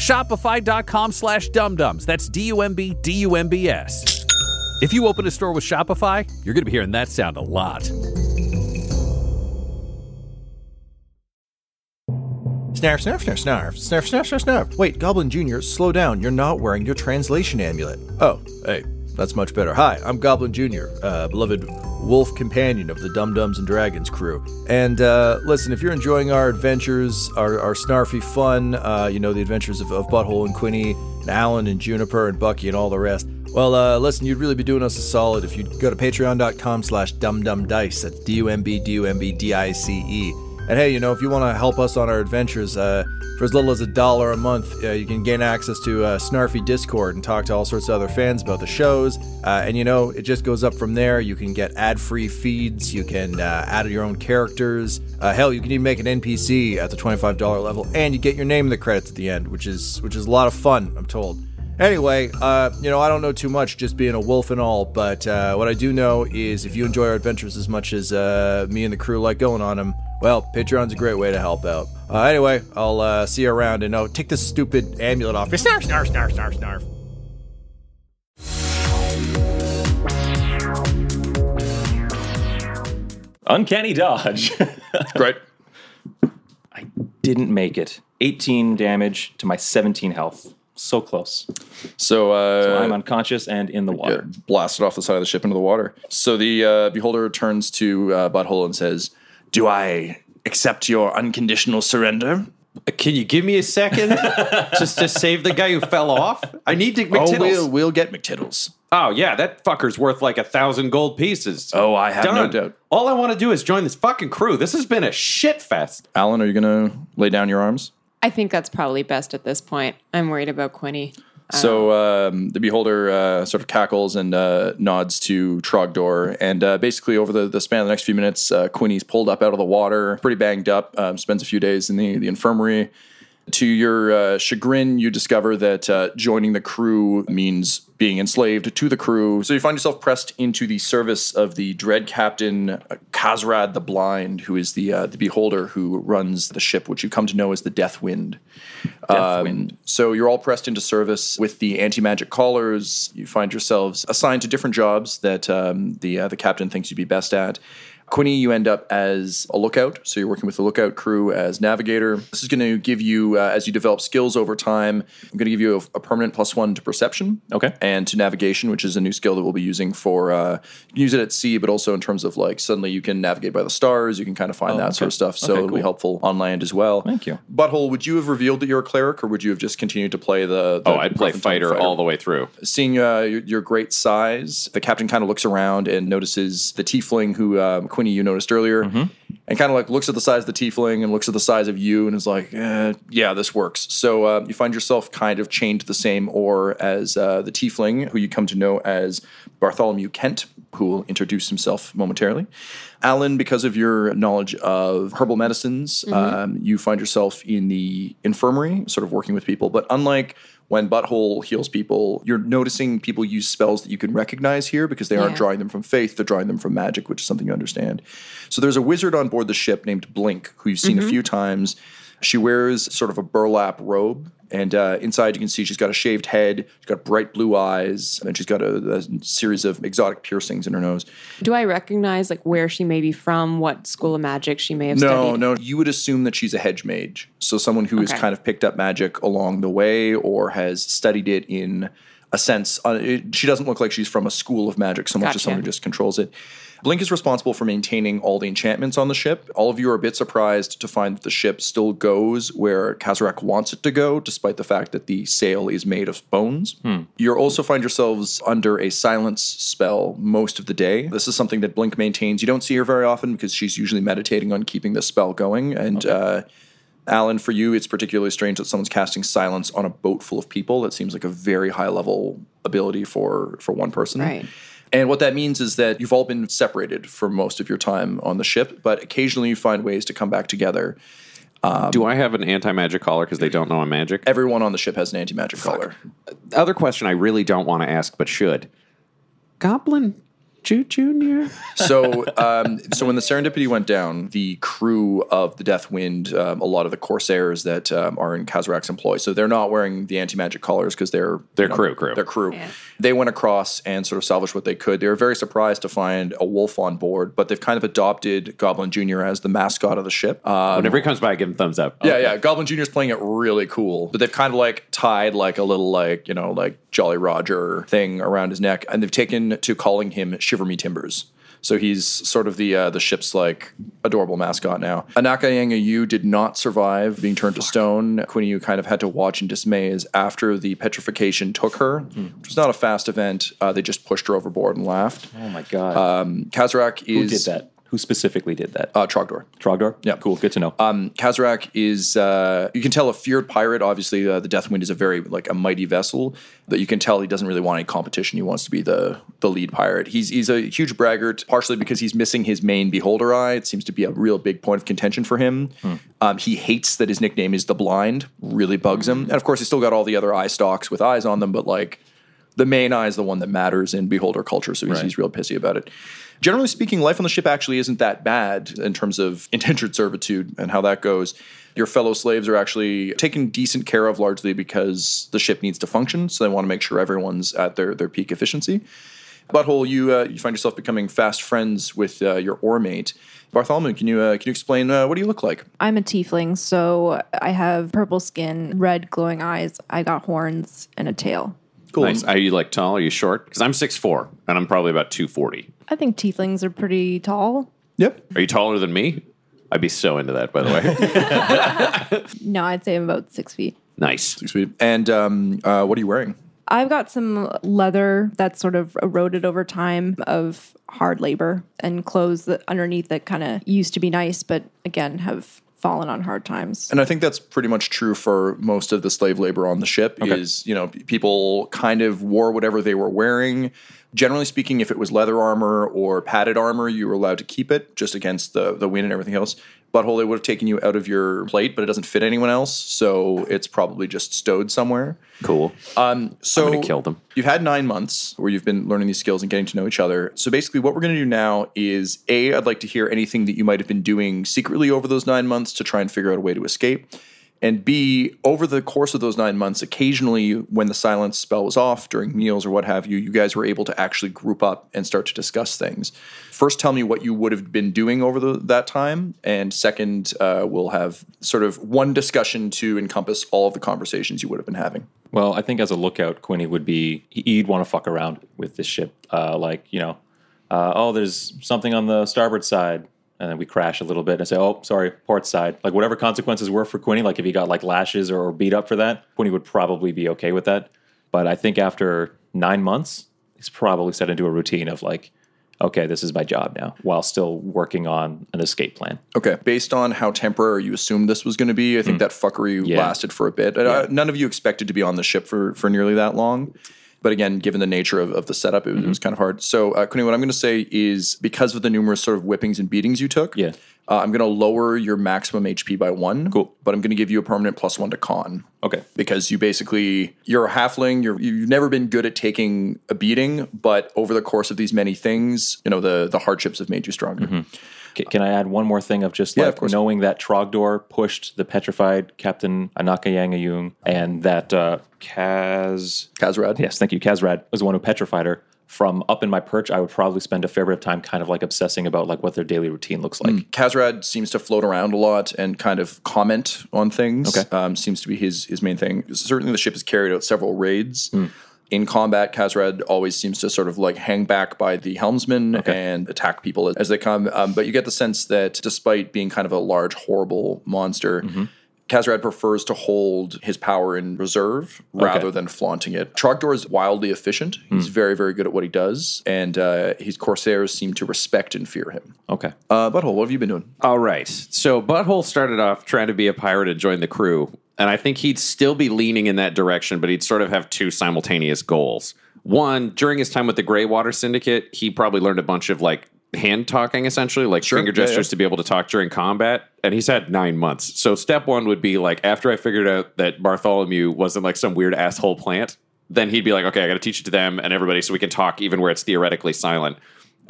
Shopify.com slash dumbdumbs. That's D-U-M-B, D-U-M-B-S. If you open a store with Shopify, you're going to be hearing that sound a lot. Snarf, snarf, snarf, snarf, snarf, snarf, snarf, snarf. Wait, Goblin Jr., slow down. You're not wearing your translation amulet. Oh, hey, that's much better. Hi, I'm Goblin Jr., uh, beloved wolf companion of the Dumb-Dumbs and Dragons crew. And uh, listen, if you're enjoying our adventures, our, our snarfy fun, uh, you know, the adventures of, of Butthole and Quinny, and Alyn and Juniper and Bucky and all the rest, well, uh, listen, you'd really be doing us a solid if you'd go to patreon.com slash dumbdumbdice. That's D-U-M-B, D-U-M-B, D-I-C-E. And hey, you know, if you want to help us on our adventures, uh, for as little as a dollar a month, uh, you can gain access to uh, Snarfy Discord and talk to all sorts of other fans about the shows. Uh, and you know, it just goes up from there. You can get ad-free feeds. You can uh, add your own characters. Uh, hell, you can even make an NPC at the twenty-five dollar level, and you get your name in the credits at the end, which is which is a lot of fun. I'm told. Anyway, uh, you know, I don't know too much, just being a wolf and all, but uh, what I do know is if you enjoy our adventures as much as uh, me and the crew like going on them, well, Patreon's a great way to help out. Uh, anyway, I'll uh, see you around, and oh, take this stupid amulet off. Snarf, snarf, snarf, snarf, snarf. Uncanny dodge. (laughs) Great. I didn't make it. 18 damage to my 17 health. So close. So, uh, So I'm unconscious and in the yeah, water. blasted off the side of the ship into the water. So the uh, beholder turns to uh, Butthole and says, Do I accept your unconditional surrender? Can you give me a second (laughs) just to save the guy who fell off? I need to "Oh, we'll we'll get McTiddles." Oh yeah, that fucker's worth like a thousand gold pieces. Oh, I have no doubt. All I want to do is join this fucking crew. This has been a shit fest. Alyn, are you gonna lay down your arms? I think that's probably best at this point. I'm worried about Quinny. So um, the beholder uh, sort of cackles and uh, nods to Trogdor, and uh, basically over the, the span of the next few minutes, uh, Quinny's pulled up out of the water, pretty banged up, um, spends a few days in the, the infirmary, To your uh, chagrin, you discover that uh, joining the crew means being enslaved to the crew. So you find yourself pressed into the service of the dread captain uh, Kazrad the Blind, who is the uh, the beholder who runs the ship, which you come to know as the Death Wind. Um, so you're all pressed into service with the anti magic callers. You find yourselves assigned to different jobs that um, the uh, the captain thinks you'd be best at. Quinny, you end up as a lookout. So you're working with the lookout crew as navigator. This is going to give you, uh, as you develop skills over time, I'm going to give you a, a permanent plus one to perception. Okay. And to navigation, which is a new skill that we'll be using for, uh, you can use it at sea, but also in terms of like suddenly you can navigate by the stars. You can kind of find that sort of stuff. So Oh, Okay, it'll be helpful on land as well. Thank you. Butthole, would you have revealed that you're a cleric or would you have just continued to play the. the Oh, I'd play Gruffin fighter, all the way through. seeing uh, your, your great size, the captain kind of looks around and notices the tiefling who um, Quinny you noticed earlier, and kind of like looks at the size of the tiefling and looks at the size of you and is like, eh, "Yeah, this works." So uh, you find yourself kind of chained to the same oar as uh, the tiefling, who you come to know as Bartholomew Kent, who will introduce himself momentarily. Alyn, because of your knowledge of herbal medicines, um, you find yourself in the infirmary, sort of working with people. But unlike when Butthole heals people, you're noticing people use spells that you can recognize here because they aren't drawing them from faith, they're drawing them from magic, which is something you understand. So there's a wizard on board the ship named Blink, who you've seen a mm-hmm. few times. She wears sort of a burlap robe, and uh, inside you can see she's got a shaved head, she's got bright blue eyes, and she's got a, a series of exotic piercings in her nose. Do I recognize like where she may be from, what school of magic she may have No, studied? no. You would assume that she's a hedge mage. So someone who has kind of picked up magic along the way or has studied it in a sense. Uh, it, she doesn't look like she's from a school of magic so much as someone who just controls it. Blink is responsible for maintaining all the enchantments on the ship. All of you are a bit surprised to find that the ship still goes where Kazarak wants it to go, despite the fact that the sail is made of bones. You also find yourselves under a silence spell most of the day. This is something that Blink maintains. You don't see her very often because she's usually meditating on keeping the spell going. And uh, Alyn, for you, it's particularly strange that someone's casting silence on a boat full of people. That seems like a very high level ability for for one person. Right. And what that means is that you've all been separated for most of your time on the ship, but occasionally you find ways to come back together. Um, Do I have an anti magic collar because they don't know I'm magic? Everyone on the ship has an anti magic collar. Other question I really don't want to ask but should. Goblin Ju Junior? so, um, so when the Serendipity went down, the crew of the Death Wind, um, a lot of the Corsairs that um, are in Kazarak's employ, so they're not wearing the anti magic collars because they're They're you know, crew, crew. They're crew. They went across and sort of salvaged what they could. They were very surprised to find a wolf on board, but they've kind of adopted Goblin Junior as the mascot of the ship. Uh, Whenever he comes by, I give him thumbs up. yeah, yeah. Goblin Junior's playing it really cool, but they've kind of like tied like a little like you know like Jolly Roger thing around his neck, and they've taken to calling him Shiver Me Timbers. So he's sort of the uh, the ship's like adorable mascot now. Anaka Yanga Yu did not survive being turned to stone. Quinny Yu kind of had to watch in dismay as after the petrification took her, which was not a fast event. Uh, they just pushed her overboard and laughed. Oh my god. Kazarak Who is did that? Who specifically did that? Uh, Trogdor. Trogdor? yeah. Cool. Good to know. Um, Kazarak is uh, you can tell a feared pirate. Obviously, uh, the Deathwind is a very like a mighty vessel that you can tell he doesn't really want any competition. He wants to be the the lead pirate. He's he's a huge braggart, partially because he's missing his main beholder eye. It seems to be a real big point of contention for him. Um, he hates that his nickname is the Blind. Really bugs him. And of course, he's still got all the other eye stalks with eyes on them, but like the main eye is the one that matters in beholder culture, so he's, he's real pissy about it. Generally speaking, life on the ship actually isn't that bad in terms of (laughs) indentured servitude and how that goes. Your fellow slaves are actually taken decent care of largely because the ship needs to function, so they want to make sure everyone's at their, their peak efficiency. Butthole, you uh, you find yourself becoming fast friends with uh, your oar mate. Bartholomew, can you uh, can you explain uh, what do you look like? I'm a tiefling, so I have purple skin, red glowing eyes. I got horns and a tail. Cool. Nice. Are you like tall? Are you short? Because I'm 6'4 and I'm probably about 240. I think tieflings are pretty tall. Yep. Are you taller than me? I'd be so into that, by the way. (laughs) No, I'd say I'm about six feet. nice. Sweet. And um, uh, what are you wearing? I've got some leather that's sort of eroded over time of hard labor and clothes that underneath that kind of used to be nice, but again have fallen on hard times. And I think that's pretty much true for most of the slave labor on the ship. Is you know people kind of wore whatever they were wearing. Generally speaking, if it was leather armor or padded armor, you were allowed to keep it just against the the wind and everything else. Butthole, it would have taken you out of your plate, but it doesn't fit anyone else, so it's probably just stowed somewhere. Cool. Um, so I'm gonna kill them. You've had nine months where you've been learning these skills and getting to know each other. So basically, what we're going to do now is a. I'd like to hear anything that you might have been doing secretly over those nine months to try and figure out a way to escape. And B, over the course of those nine months, occasionally when the silence spell was off during meals or what have you, you guys were able to actually group up and start to discuss things. First, tell me what you would have been doing over the, that time. And second, uh, we'll have sort of one discussion to encompass all of the conversations you would have been having. Well, I think as a lookout, Quinny would be he'd want to fuck around with this ship. Uh, like you know, uh, oh, there's something on the starboard side, and then we crash a little bit and say, oh, sorry, port side. Like whatever consequences were for Quinny, like if he got like lashes or, or beat up for that, Quinny would probably be okay with that. But I think after nine months, he's probably set into a routine of like, okay, this is my job now, while still working on an escape plan. Okay. Based on how temporary you assumed this was going to be, I think that fuckery Yeah. lasted for a bit. Uh, none of you expected to be on the ship for, for nearly that long. But again, given the nature of, of the setup, it, was- it was kind of hard. So, uh, what I'm going to say is because of the numerous sort of whippings and beatings you took, Yeah. uh, I'm going to lower your maximum HP by one. Cool. But I'm going to give you a permanent plus one to con. Okay. Because you basically you're a halfling. You're you've never been good at taking a beating, but over the course of these many things, you know the the hardships have made you stronger. Ca- Can I add one more thing of just Yeah, like of knowing that Trogdor pushed the petrified Captain Anaka Yangayung and that uh, Kaz. Kazrad. Yes, thank you. Kazrad was the one who petrified her. From up in my perch, I would probably spend a fair bit of time kind of like obsessing about like what their daily routine looks like. Kazrad seems to float around a lot and kind of comment on things. Okay. Um, seems to be his his main thing. Certainly, the ship has carried out several raids. In combat, Kazrad always seems to sort of like hang back by the helmsman and attack people as they come. Um, but you get the sense that despite being kind of a large, horrible monster, Kazrad prefers to hold his power in reserve rather than flaunting it. Trogdor is wildly efficient. He's very, very good at what he does, and uh, his corsairs seem to respect and fear him. Okay. Uh, Butthole, what have you been doing? All right. So Butthole started off trying to be a pirate and join the crew. And I think he'd still be leaning in that direction, but he'd sort of have two simultaneous goals. One, during his time with the Greywater Syndicate, he probably learned a bunch of like hand talking essentially, like finger yeah, gestures yeah. to be able to talk during combat. And he's had nine months. So step one would be like after I figured out that Bartholomew wasn't like some weird asshole plant, then he'd be like, okay, I got to teach it to them and everybody so we can talk even where it's theoretically silent.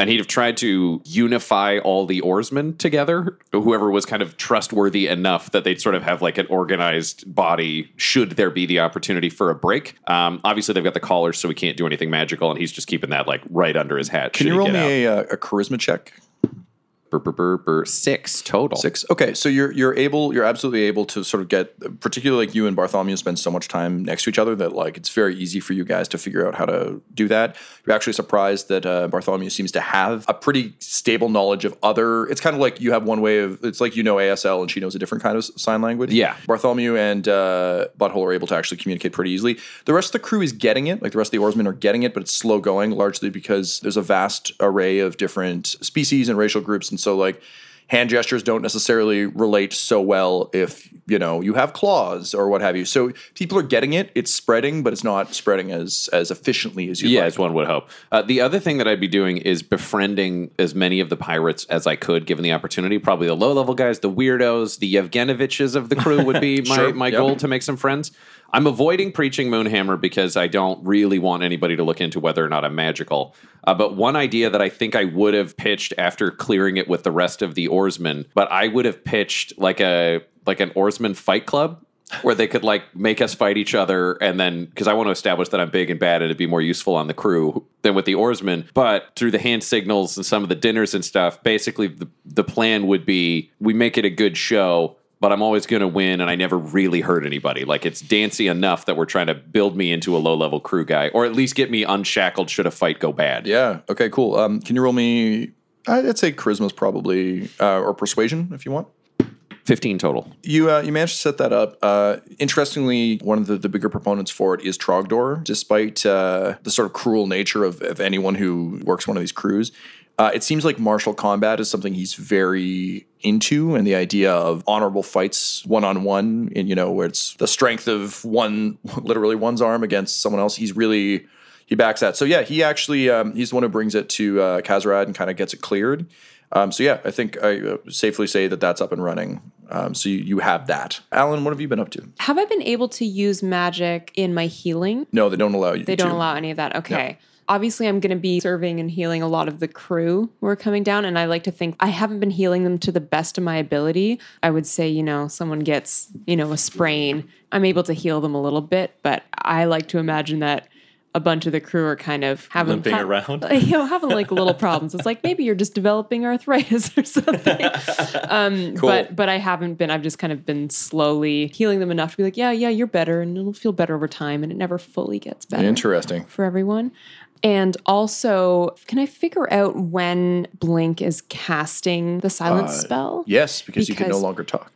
And he'd have tried to unify all the oarsmen together, whoever was kind of trustworthy enough that they'd sort of have like an organized body should there be the opportunity for a break. Um, obviously, they've got the collars, so we can't do anything magical, and he's just keeping that like right under his hat. Can you roll me a, uh, a charisma check? Brr, brr, brr. six total? Six. Okay, so you're you're able, you're absolutely able to sort of get, particularly like you and Bartholomew spend so much time next to each other that like it's very easy for you guys to figure out how to do that. You're actually surprised that uh, Bartholomew seems to have a pretty stable knowledge of other. It's kind of like you have one way of. It's like you know ASL and she knows a different kind of sign language. Yeah. Bartholomew and uh, Butthole are able to actually communicate pretty easily. The rest of the crew is getting it, like the rest of the oarsmen are getting it, but it's slow going, largely because there's a vast array of different species and racial groups, and so like hand gestures don't necessarily relate so well if you know you have claws or what have you. So people are getting it; it's spreading, but it's not spreading as as efficiently as you. Yeah, like. as one would hope. Uh, the other thing that I'd be doing is befriending as many of the pirates as I could, given the opportunity. Probably the low level guys, the weirdos, the Yevgenoviches of the crew would be (laughs) my, Sure, my yep. goal to make some friends. I'm avoiding preaching Moonhammer because I don't really want anybody to look into whether or not I'm magical. Uh, but one idea that I think I would have pitched after clearing it with the rest of the oarsmen, but I would have pitched like a like an oarsman fight club where they could like make us fight each other and then because I want to establish that I'm big and bad and it'd be more useful on the crew than with the oarsmen. But through the hand signals and some of the dinners and stuff, basically the, the plan would be we make it a good show. But I'm always going to win, and I never really hurt anybody. Like it's dancy enough that we're trying to build me into a low level crew guy, or at least get me unshackled should a fight go bad. Yeah. Okay. Cool. Um, can you roll me? I'd say charisma's probably uh, or persuasion if you want. 15 total. You uh, you managed to set that up. Uh, interestingly, one of the, the bigger proponents for it is Trogdor, despite uh, the sort of cruel nature of, of anyone who works one of these crews. Uh, it seems like martial combat is something he's very into, and the idea of honorable fights one on one, and you know where it's the strength of one, (laughs) literally one's arm against someone else. He's really he backs that. So yeah, he actually um, he's the one who brings it to uh, Kazrad and kind of gets it cleared. Um, so yeah, I think I uh, safely say that that's up and running. Um, so you, you have that. Alyn, what have you been up to? Have I been able to use magic in my healing? No, they don't allow you. They to. don't allow any of that. Okay. Obviously, I'm going to be serving and healing a lot of the crew who are coming down. And I like to think I haven't been healing them to the best of my ability. I would say, you know, someone gets, you know, a sprain. I'm able to heal them a little bit, but I like to imagine that a bunch of the crew are kind of having Limping around? (laughs) you know, having like little problems. It's like maybe you're just developing arthritis or something. (laughs) um, Cool. But but I haven't been. I've just kind of been slowly healing them enough to be like, yeah, yeah, you're better, and it'll feel better over time, and it never fully gets better Interesting. for everyone. And also, can I figure out when Blink is casting the silence spell? Yes, because, you can no longer talk.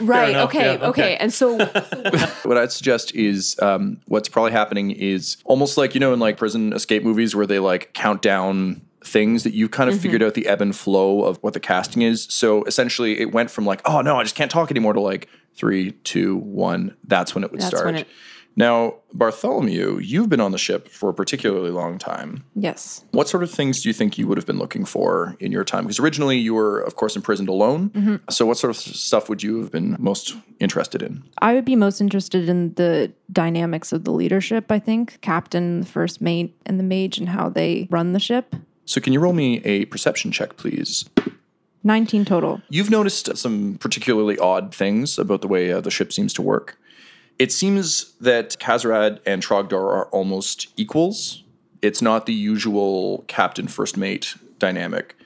Right. enough, okay, yeah, okay. okay. And so, (laughs) What I'd suggest is um, what's probably happening is almost like you know in like prison escape movies where they like count down things that you've kind of figured out the ebb and flow of what the casting is. So essentially, it went from like oh no, I just can't talk anymore to like three, two, one. That's when it would That's start. Now, Bartholomew, you've been on the ship for a particularly long time. Yes. What sort of things do you think you would have been looking for in your time? Because originally you were, of course, imprisoned alone. So, what sort of stuff would you have been most interested in? I would be most interested in the dynamics of the leadership, I think. Captain, the first mate, and the mage, and how they run the ship. So, can you roll me a perception check, please? 19 total. You've noticed some particularly odd things about the way uh, the ship seems to work. It seems that Kazrad and Trogdor are almost equals. It's not the usual captain first mate dynamic.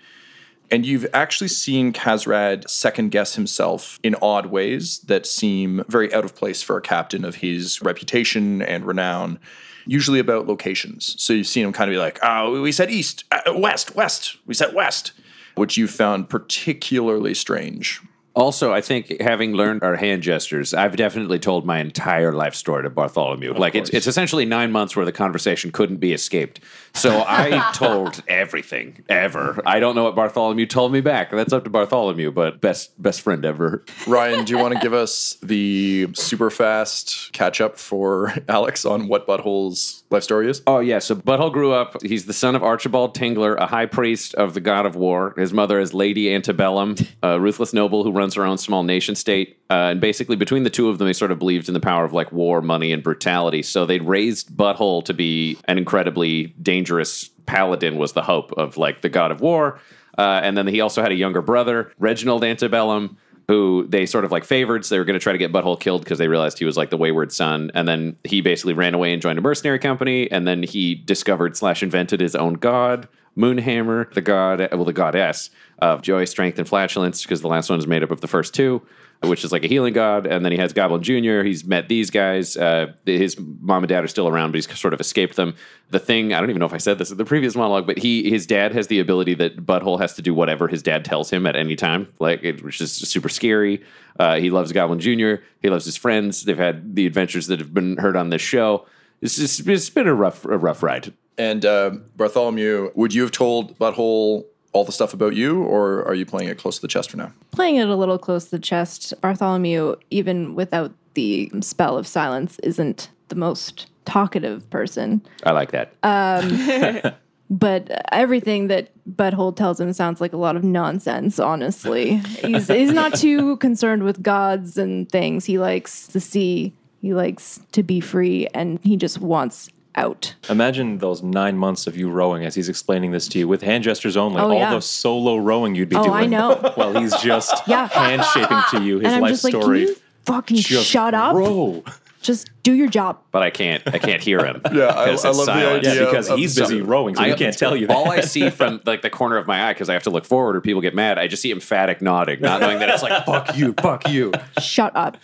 And you've actually seen Kazrad second guess himself in odd ways that seem very out of place for a captain of his reputation and renown, usually about locations. So you've seen him kind of be like, oh, we said east, uh, west, west, we said west, which you found particularly strange. Also, I think having learned our hand gestures, I've definitely told my entire life story to Bartholomew. like it's it's essentially nine months where the conversation couldn't be escaped. So I (laughs) told everything ever. I don't know what Bartholomew told me back. That's up to Bartholomew, but best best friend ever. Ryan, do you want to (laughs) give us the super fast catch up for Alex on what Butthole's life story is? Oh yeah, so Butthole grew up. He's the son of Archibald Tingler, a high priest of the god of war. His mother is Lady Antebellum, a ruthless noble who runs her own small nation state. Uh, and basically, between the two of them, they sort of believed in the power of like war, money, and brutality. So they raised Butthole to be an incredibly dangerous paladin. Was the hope of like the god of war. Uh, and then he also had a younger brother, Reginald Antebellum, who they sort of like favored. So they were going to try to get Butthole killed because they realized he was like the wayward son. And then he basically ran away and joined a mercenary company. And then he discovered slash invented his own god, Moonhammer, the god, well, the goddess of joy, strength, and flatulence, because the last one is made up of the first two. Which is like a healing god, and then he has Goblin Junior. He's met these guys. Uh, his mom and dad are still around, but he's sort of escaped them. The thing I don't even know if I said this in the previous monologue, but he his dad has the ability that Butthole has to do whatever his dad tells him at any time, like it, which is super scary. Uh, he loves Goblin Junior. He loves his friends. They've had the adventures that have been heard on this show. It's just it's been a rough a rough ride. And uh, Bartholomew, would you have told Butthole all the stuff about you, or are you playing it close to the chest for now? Playing it a little close to the chest, Bartholomew, even without the spell of silence, isn't the most talkative person. I like that. (laughs) But everything that Butthole tells him sounds like a lot of nonsense, honestly. He's, he's not too (laughs) concerned with gods and things. He likes the sea, he likes to be free, and he just wants out. Imagine those nine months of you rowing as he's explaining this to you with hand gestures only. Oh, all yeah. the solo rowing you'd be Oh, doing. I know. (laughs) While he's just Yeah. hand shaping to you his and I'm life just like, story. can you fucking just shut up? Row. Just do your job. but I can't I can't hear him. (laughs) Yeah, I- because I it's love the idea Yeah, because of- he's of- busy rowing, so I- he can't tell you that. All I see (laughs) from like the corner of my eye because I have to look forward or people get mad. I just see emphatic nodding, not knowing that it's like (laughs) fuck you, fuck you. Shut up.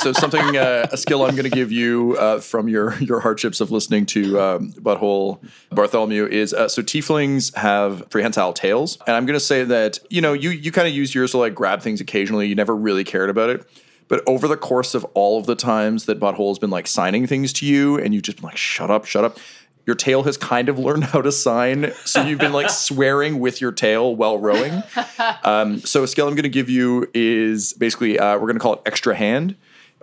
so something uh, a skill I'm going to give you uh, from your your hardships of listening to um, Butthole Bartholomew is uh, so tieflings have prehensile tails, and I'm going to say that you know you you kind of use yours to like grab things occasionally. You never really cared about it. But over the course of all of the times that Butthole's been like signing things to you, and you've just been like, shut up, shut up, your tail has kind of learned (laughs) how to sign. So you've been like swearing with your tail while rowing. (laughs) Um, so a skill I'm going to give you is basically uh, we're going to call it extra hand.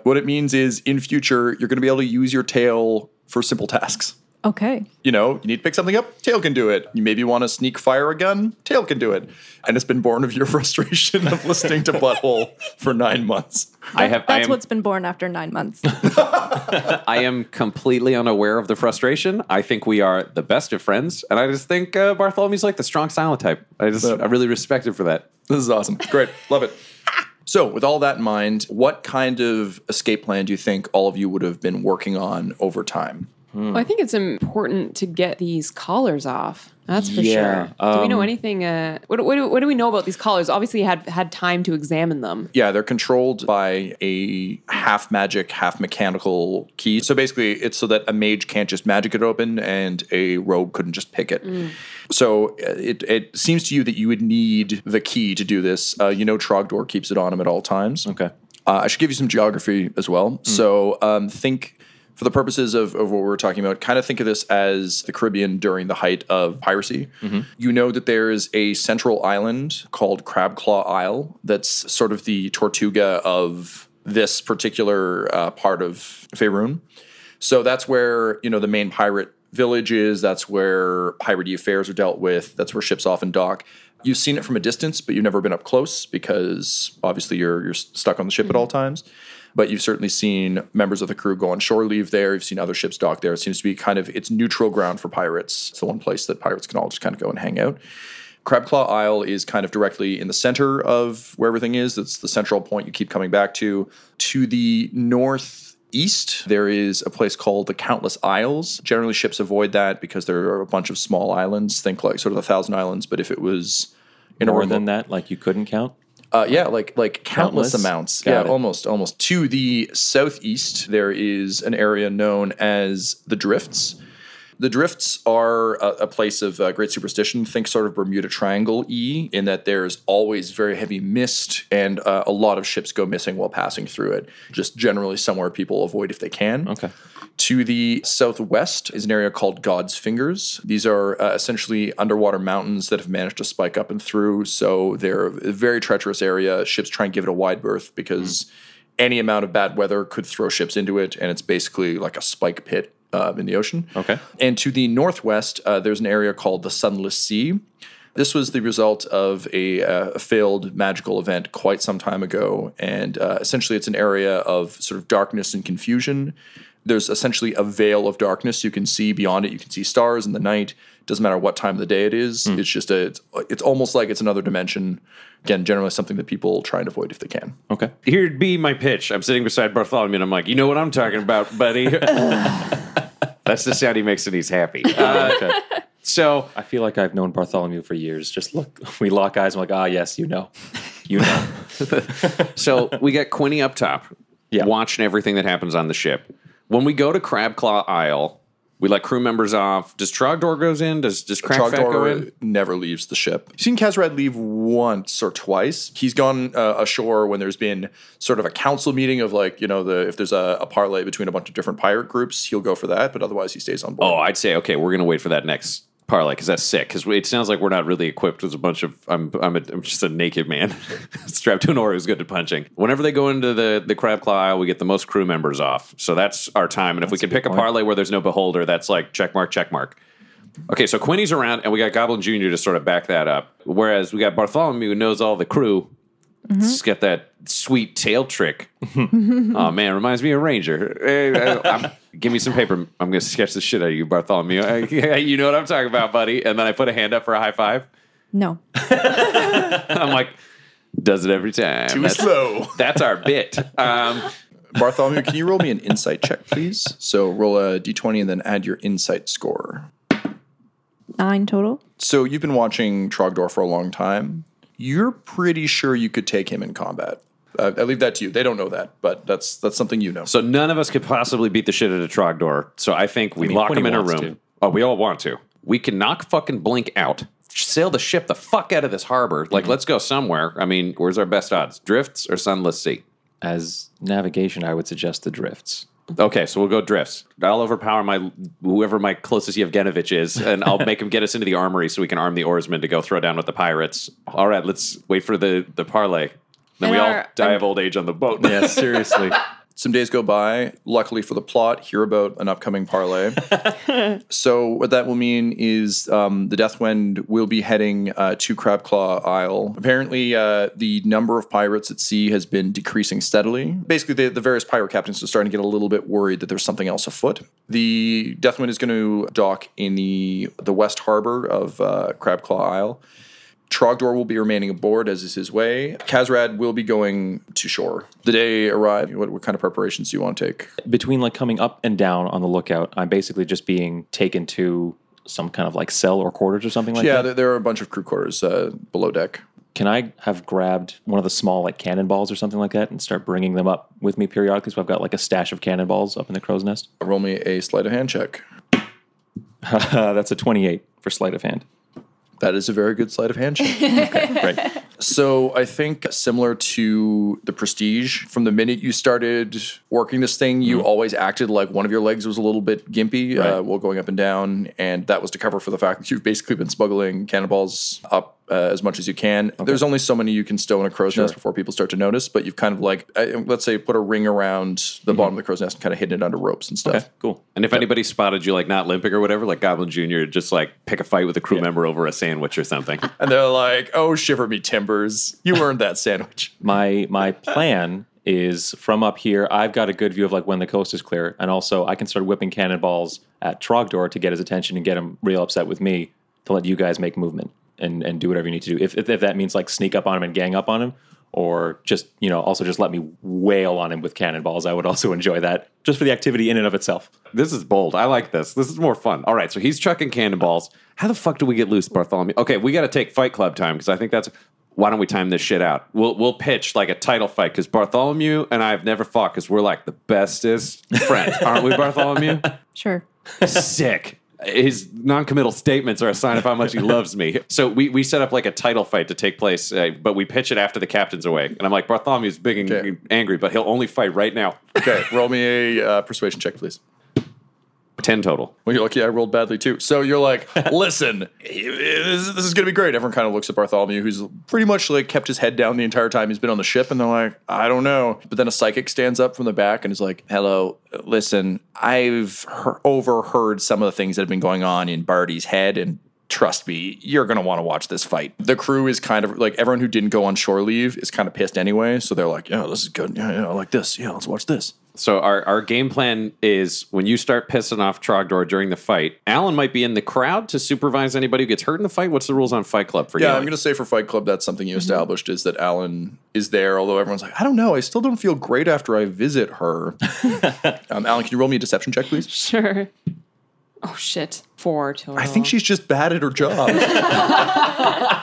What it means is in future you're going to be able to use your tail for simple tasks. Okay. You know, you need to pick something up, Tail can do it. You maybe want to sneak fire a gun, Tail can do it. And it's been born of your (laughs) frustration of listening to Butthole for nine months. I have. I That's am, what's been born after nine months. (laughs) I am completely unaware of the frustration. I think we are the best of friends, and I just think uh, Bartholomew's like the strong silent type. I just I really respect him for that. This is awesome. Great. Love it. So, with all that in mind, what kind of escape plan do you think all of you would have been working on over time? Well, I think it's important to get these collars off. That's for Yeah, sure. do we know um, anything? Uh, what, what, do, what do we know about these collars? Obviously, you had had time to examine them. Yeah, they're controlled by a half magic, half mechanical key. So basically, it's so that a mage can't just magic it open and a rogue couldn't just pick it. So uh, it, it seems to you that you would need the key to do this. Uh, you know, Trogdor keeps it on him at all times. Okay. Uh, I should give you some geography as well. So um, think, for the purposes of, of what we're talking about, kind of think of this as the Caribbean during the height of piracy. You know that there is a central island called Crab Claw Isle that's sort of the Tortuga of this particular uh, part of Faerun. So that's where you know the main pirate village is. That's where piratey affairs are dealt with. That's where ships often dock. You've seen it from a distance, but you've never been up close because obviously you're you're stuck on the ship at all times. But you've certainly seen members of the crew go on shore leave there. You've seen other ships dock there. It seems to be kind of it's neutral ground for pirates. It's the one place that pirates can all just kind of go and hang out. Crabclaw Isle is kind of directly in the center of where everything is. It's the central point you keep coming back to. To the northeast, there is a place called the Countless Isles. Generally, ships avoid that because there are a bunch of small islands. Think like sort of the Thousand Islands, but if it was in a More than that, like you couldn't count. Uh, yeah, like like countless, Countless? amounts. Got yeah, it. almost almost. To the southeast, there is an area known as the Drifts. The Drifts are a, a place of uh, great superstition. Think sort of Bermuda Triangle E, in that there's always very heavy mist and uh, a lot of ships go missing while passing through it. Just generally somewhere people avoid if they can. Okay. To the southwest is an area called God's Fingers. These are uh, essentially underwater mountains that have managed to spike up and through. So they're a very treacherous area. Ships try and give it a wide berth because any amount of bad weather could throw ships into it, and it's basically like a spike pit uh, in the ocean. Okay. And to the northwest, uh, there's an area called the Sunless Sea. This was the result of a, uh, a failed magical event quite some time ago. And uh, essentially, it's an area of sort of darkness and confusion. There's essentially a veil of darkness you can see beyond it. You can see stars in the night. Doesn't matter what time of the day it is. It's just a. It's, it's almost like it's another dimension. Again, generally something that people try and avoid if they can. Okay. Here'd be my pitch. I'm sitting beside Bartholomew, and I'm like, you know what I'm talking about, buddy. (laughs) (laughs) That's the sound he makes when he's happy. (laughs) Uh, Okay. so I feel like I've known Bartholomew for years. Just look, we lock eyes. I'm like, ah, yes, you know, you know. (laughs) So we got Quinny up top, Yeah. watching everything that happens on the ship. When we go to Crabclaw Isle, we let crew members off. Does Trogdor goes in? Does does Crackfat go in? Trogdor never leaves the ship. You've seen Kazrad leave once or twice. He's gone uh, ashore when there's been sort of a council meeting of like, you know, the if there's a, a parlay between a bunch of different pirate groups, he'll go for that. But otherwise, he stays on board. Oh, I'd say okay. We're gonna wait for that next parlay because that's sick. Because it sounds like we're not really equipped with a bunch of. I'm I'm, a, I'm just a naked man (laughs) strapped to an oar who's good at punching. Whenever they go into the the Crabclaw Isle, we get the most crew members off. So that's our time. And if we can pick a parlay where there's no beholder, that's like check mark check mark. Okay, so Quinny's around, and we got Goblin Junior to sort of back that up. Whereas we got Bartholomew who knows all the crew. He's got that sweet tail trick. (laughs) oh man, reminds me of Ranger. Hey, I- I'm- give me some paper. I'm going to sketch the shit out of you, Bartholomew. I- you know what I'm talking about, buddy. And then I put a hand up for a high five. No. (laughs) I'm like, does it every time. Too that's, slow. That's our bit. Um, Bartholomew, can you roll me an insight check, please? So roll a d20 and then add your insight score. Nine total. So you've been watching Trogdor for a long time. You're pretty sure you could take him in combat. Uh, I leave that to you. They don't know that, but that's that's something you know. so none of us could possibly beat the shit out of Trogdor. So I think we mean, lock him in a room. to. Oh, we all want to. We can knock fucking Blink out. Sail the ship the fuck out of this harbor. Like, let's go somewhere. I mean, where's our best odds? Drifts or Sunless Sea? As navigation, I would suggest the drifts. Okay, so we'll go drifts. I'll overpower my whoever my closest Yevgenovich is, and I'll (laughs) make him get us into the armory so we can arm the oarsmen to go throw down with the pirates. All right, let's wait for the the parlay. Then And we all our- die of old age on the boat. Yeah, seriously. (laughs) Some days go by. Luckily for the plot, hear about an upcoming parlay. (laughs) so what that will mean is um, the Deathwind will be heading uh, to Crabclaw Isle. Apparently, uh, the number of pirates at sea has been decreasing steadily. Basically, the, the various pirate captains are starting to get a little bit worried that there's something else afoot. The Deathwind is going to dock in the the west harbor of uh, Crabclaw Isle. Trogdor will be remaining aboard, as is his way. Kazrad will be going to shore. The day arrived. What, what kind of preparations do you want to take? Between like coming up and down on the lookout, I'm basically just being taken to some kind of like cell or quarters or something like yeah, that. there, there are a bunch of crew quarters uh, below deck. Can I have grabbed one of the small like cannonballs or something like that and start bringing them up with me periodically? So I've got like a stash of cannonballs up in the crow's nest. Roll me a sleight of hand check. (laughs) That's a 28 for sleight of hand. That is a very good sleight of hand check. (laughs) okay, right. So I think similar to the Prestige, from the minute you started working this thing, you always acted like one of your legs was a little bit gimpy uh, while going up and down, and that was to cover for the fact that you've basically been smuggling cannonballs up. Uh, as much as you can. There's only so many you can stow in a crow's nest before people start to notice. But you've kind of like, uh, let's say, put a ring around the bottom of the crow's nest and kind of hidden it under ropes and stuff. Okay, cool. And if anybody spotted you like not limping or whatever, like Goblin Jr., just like pick a fight with a crew member over a sandwich or something. (laughs) And they're like, "Oh, shiver me timbers! You earned that sandwich." My my plan is from up here. I've got a good view of like when the coast is clear, and also I can start whipping cannonballs at Trogdor to get his attention and get him real upset with me to let you guys make movement and and do whatever you need to do. If if, if that means like sneak up on him and gang up on him, or just you know also just let me wail on him with cannonballs, I would also (laughs) enjoy that just for the activity in and of itself. This is bold. I like this. This is more fun. All right, so he's chucking cannonballs. How the fuck do we get loose, Bartholomew? Okay, we got to take Fight Club time because I think that's. Why don't we time this shit out? We'll we'll pitch like a title fight because Bartholomew and I have never fought because we're like the bestest friends, aren't we, Bartholomew? (laughs) Sure. Sick. His non-committal statements are a sign of how much he loves me. (laughs) So we, we set up like a title fight to take place, uh, but we pitch it after the captain's away. And I'm like, Bartholomew's big and Okay. angry, but he'll only fight right now. Okay, (laughs) roll me a uh, persuasion check, please. Ten total. Well, you're lucky I rolled badly too. So you're like, (laughs) listen, this, this is going to be great. Everyone kind of looks at Bartholomew, who's pretty much like kept his head down the entire time he's been on the ship, and they're like, I don't know. But then a psychic stands up from the back and is like, hello, listen, I've he- overheard some of the things that have been going on in Barty's head, and trust me, you're going to want to watch this fight. The crew is kind of like everyone who didn't go on shore leave is kind of pissed anyway. So they're like, yeah, this is good. Yeah, yeah, I like this. Yeah, let's watch this. So our, our game plan is when you start pissing off Trogdor during the fight, Alyn might be in the crowd to supervise anybody who gets hurt in the fight. What's the rules on Fight Club for Yeah, you? Yeah, I'm going to say for Fight Club, that's something you established is that Alyn is there, although everyone's like, I don't know, I still don't feel great after I visit her. (laughs) um, Alyn, can you roll me a deception check, please? Sure. Oh shit. Four total. I think she's just bad at her job. (laughs)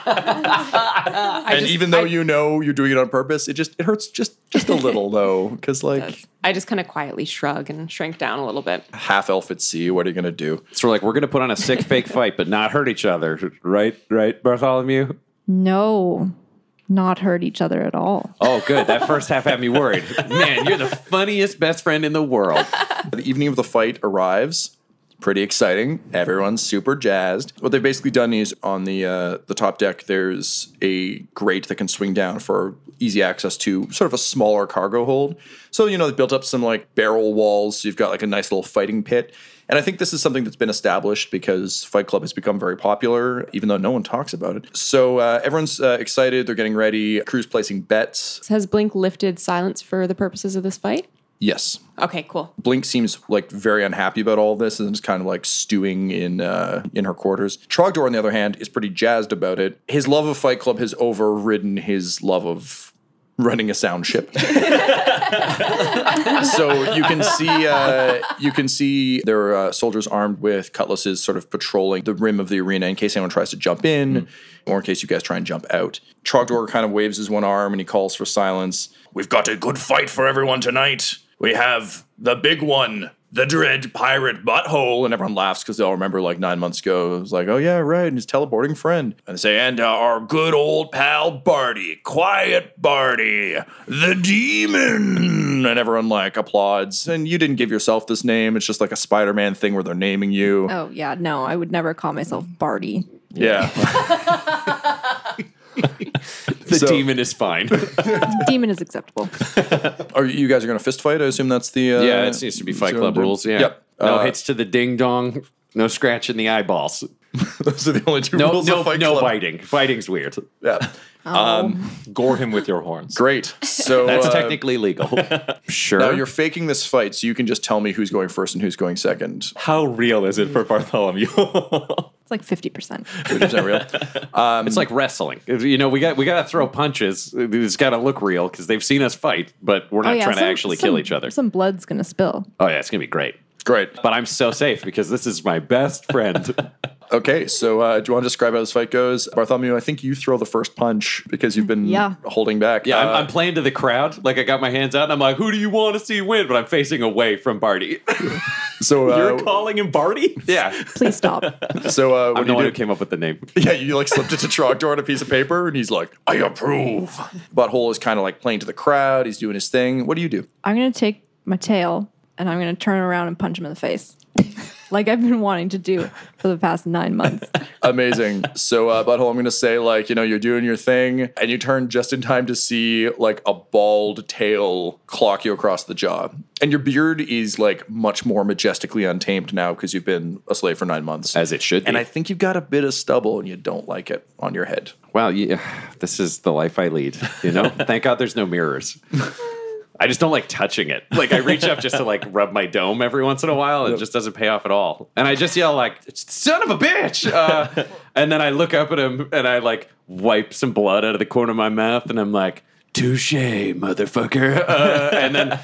I and just- even though I- you know you're doing it on purpose, it just it hurts just just a (laughs) little though, because like I just kind of quietly shrug and shrink down a little bit. half elf at sea, what are you going to do? so we're like, we're going to put on a sick fake fight, but not hurt each other. Right? Right, Bartholomew? No, not hurt each other at all. Oh, good. That first half had me worried. Man, you're the funniest best friend in the world. The evening of the fight arrives. Pretty exciting. Everyone's super jazzed. What they've basically done is on the uh, the top deck, there's a grate that can swing down for easy access to sort of a smaller cargo hold. So you know they've built up some like barrel walls. So you've got like a nice little fighting pit. And I think this is something that's been established because Fight Club has become very popular, even though no one talks about it. So uh, everyone's uh, excited. They're getting ready. Crew's placing bets. Has Blink lifted silence for the purposes of this fight? Yes, Okay, cool. Blink seems like very unhappy about all this and is kind of like stewing in uh, in her quarters. Trogdor, on the other hand, is pretty jazzed about it. His love of Fight Club has overridden his love of running a sound ship. (laughs) so you can see uh, you can see there are uh, soldiers armed with cutlasses, sort of patrolling the rim of the arena in case anyone tries to jump in, or in case you guys try and jump out. Trogdor kind of waves his one arm and he calls for silence. We've got a good fight for everyone tonight. We have the big one, the Dread Pirate Butthole. and everyone laughs because they all remember like nine months ago. It was like, oh yeah, right, and his teleporting friend. And they say, and uh, our good old pal Barty, Quiet Barty, the demon. And everyone like applauds. And you didn't give yourself this name. It's just like a Spider-Man thing where they're naming you. Oh yeah, no, I would never call myself Barty. Yeah. (laughs) (laughs) (laughs) The So- demon is fine. (laughs) Demon is acceptable. Are you guys are going to fist fight? I assume that's the. Uh, yeah, it seems to be Fight so Club rules. Yeah. Yep. No Uh, hits to the ding dong. No scratch in the eyeballs. (laughs) Those are the only two No, rules no, of Fight no Club. biting. Biting's weird. Yeah. Um, Gore him with your horns. Great. So That's uh, technically legal. sure. Now you're faking this fight, so you can just tell me who's going first and who's going second. How real is it for Bartholomew? It's like 50%. 50% real. (laughs) Um, it's like wrestling. You know, we got we got to throw punches. It's got to look real because they've seen us fight, but we're not oh, trying to actually some- kill each other. Some blood's gonna spill. Oh yeah, it's gonna be great. Great. But I'm so safe because this is my best friend. (laughs) Okay, so uh, do you want to describe how this fight goes? Bartholomew, I think you throw the first punch because you've been Yeah. holding back. Yeah, I'm, Uh, I'm playing to the crowd. Like I got my hands out, and I'm like, "Who do you want to see win?" But I'm facing away from Barty. (laughs) so (laughs) uh, You're calling him Barty? yeah, Please stop. (laughs) so uh, I'm when the you one do, who came up with the name. yeah, you like slipped it to Trogdor on a piece of paper, and he's like, "I approve." Butthole is kind of like playing to the crowd. He's doing his thing. What do you do? I'm gonna take my tail and I'm gonna turn around and punch him in the face. Like I've been wanting to do for the past nine months. (laughs) Amazing. so, uh, Butthole, I'm going to say, like, you know, you're doing your thing, and you turn just in time to see, like, a bald tail clock you across the jaw. And your beard is, like, much more majestically untamed now because you've been a slave for nine months. As it should be. And I think you've got a bit of stubble, and you don't like it on your head. Wow, yeah, this is the life I lead. You know, (laughs) thank God there's no mirrors. (laughs) I just don't like touching it. Like I reach up just to like rub my dome every once in a while, and it just doesn't pay off at all. And I just yell like "son of a bitch!" Uh, (laughs) and then I look up at him and I like wipe some blood out of the corner of my mouth, and I'm like. Touche, motherfucker! Uh, and then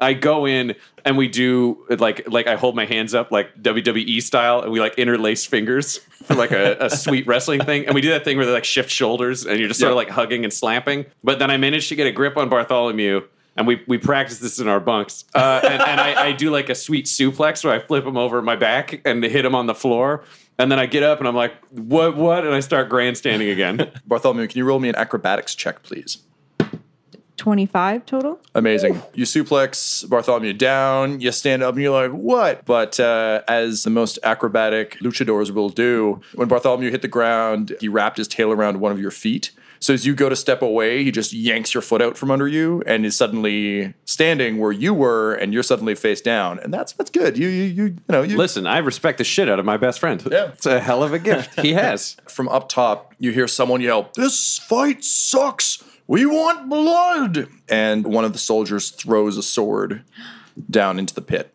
I go in and we do like like I hold my hands up like WWE style, and we like interlace fingers for like a, a sweet wrestling thing. And we do that thing where they like shift shoulders, and you're just sort of like hugging and slapping. But then I managed to get a grip on Bartholomew. And we, we practice this in our bunks. Uh, and and I, I do like a sweet suplex where I flip him over my back and hit him on the floor. And then I get up and I'm like, what, what? And I start grandstanding again. (laughs) Bartholomew, can you roll me an acrobatics check, please? 25 total? Amazing. You suplex Bartholomew down, you stand up, and you're like, what? But uh, as the most acrobatic luchadors will do, when Bartholomew hit the ground, he wrapped his tail around one of your feet. So as you go to step away, he just yanks your foot out from under you and is suddenly standing where you were, and you're suddenly face down. And that's that's good. You you you you know you Listen, I respect the shit out of my best friend. Yeah. It's a hell of a gift he has. (laughs) from up top, you hear someone yell, This fight sucks. We want blood. And one of the soldiers throws a sword down into the pit.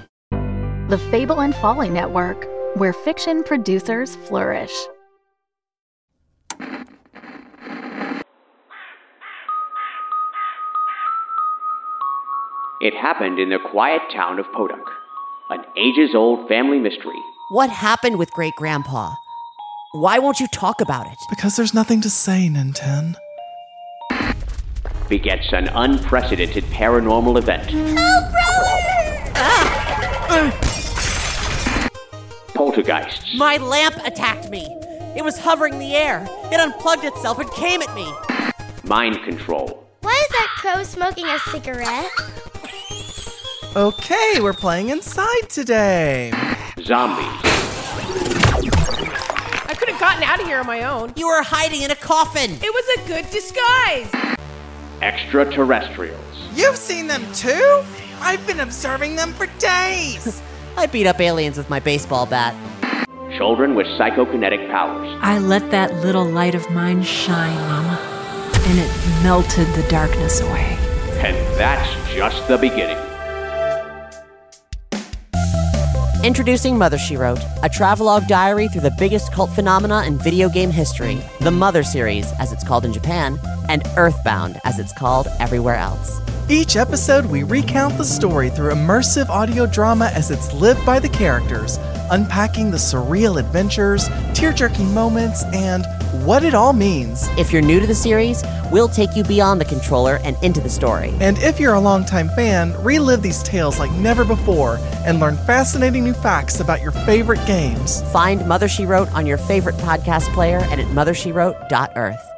The Fable and Folly Network, where fiction producers flourish. It happened in the quiet town of Podunk, an ages old family mystery. What happened with great grandpa? Why won't you talk about it? Because there's nothing to say, Ninten. begets an unprecedented paranormal event. Ah! Ah! Poltergeists, My lamp attacked me. It was hovering in the air. It unplugged itself and came at me. mind control, Why is that crow smoking a cigarette? Okay, we're playing inside today. zombies, I could have gotten out of here on my own. You were hiding in a coffin. It was a good disguise. extraterrestrials, You've seen them too? I've been observing them for days. I beat up aliens with my baseball bat. children with psychokinetic powers, I let that little light of mine shine, Mama, and it melted the darkness away. And that's just the beginning. Introducing Mother She Wrote, a travelogue diary through the biggest cult phenomena in video game history, the Mother series, as it's called in Japan, and Earthbound, as it's called everywhere else. Each episode, we recount the story through immersive audio drama as it's lived by the characters, unpacking the surreal adventures, tear jerking moments, and what it all means. If you're new to the series, we'll take you beyond the controller and into the story. And if you're a longtime fan, relive these tales like never before and learn fascinating new facts about your favorite games. Find Mother She Wrote on your favorite podcast player and at mothershewrote.earth.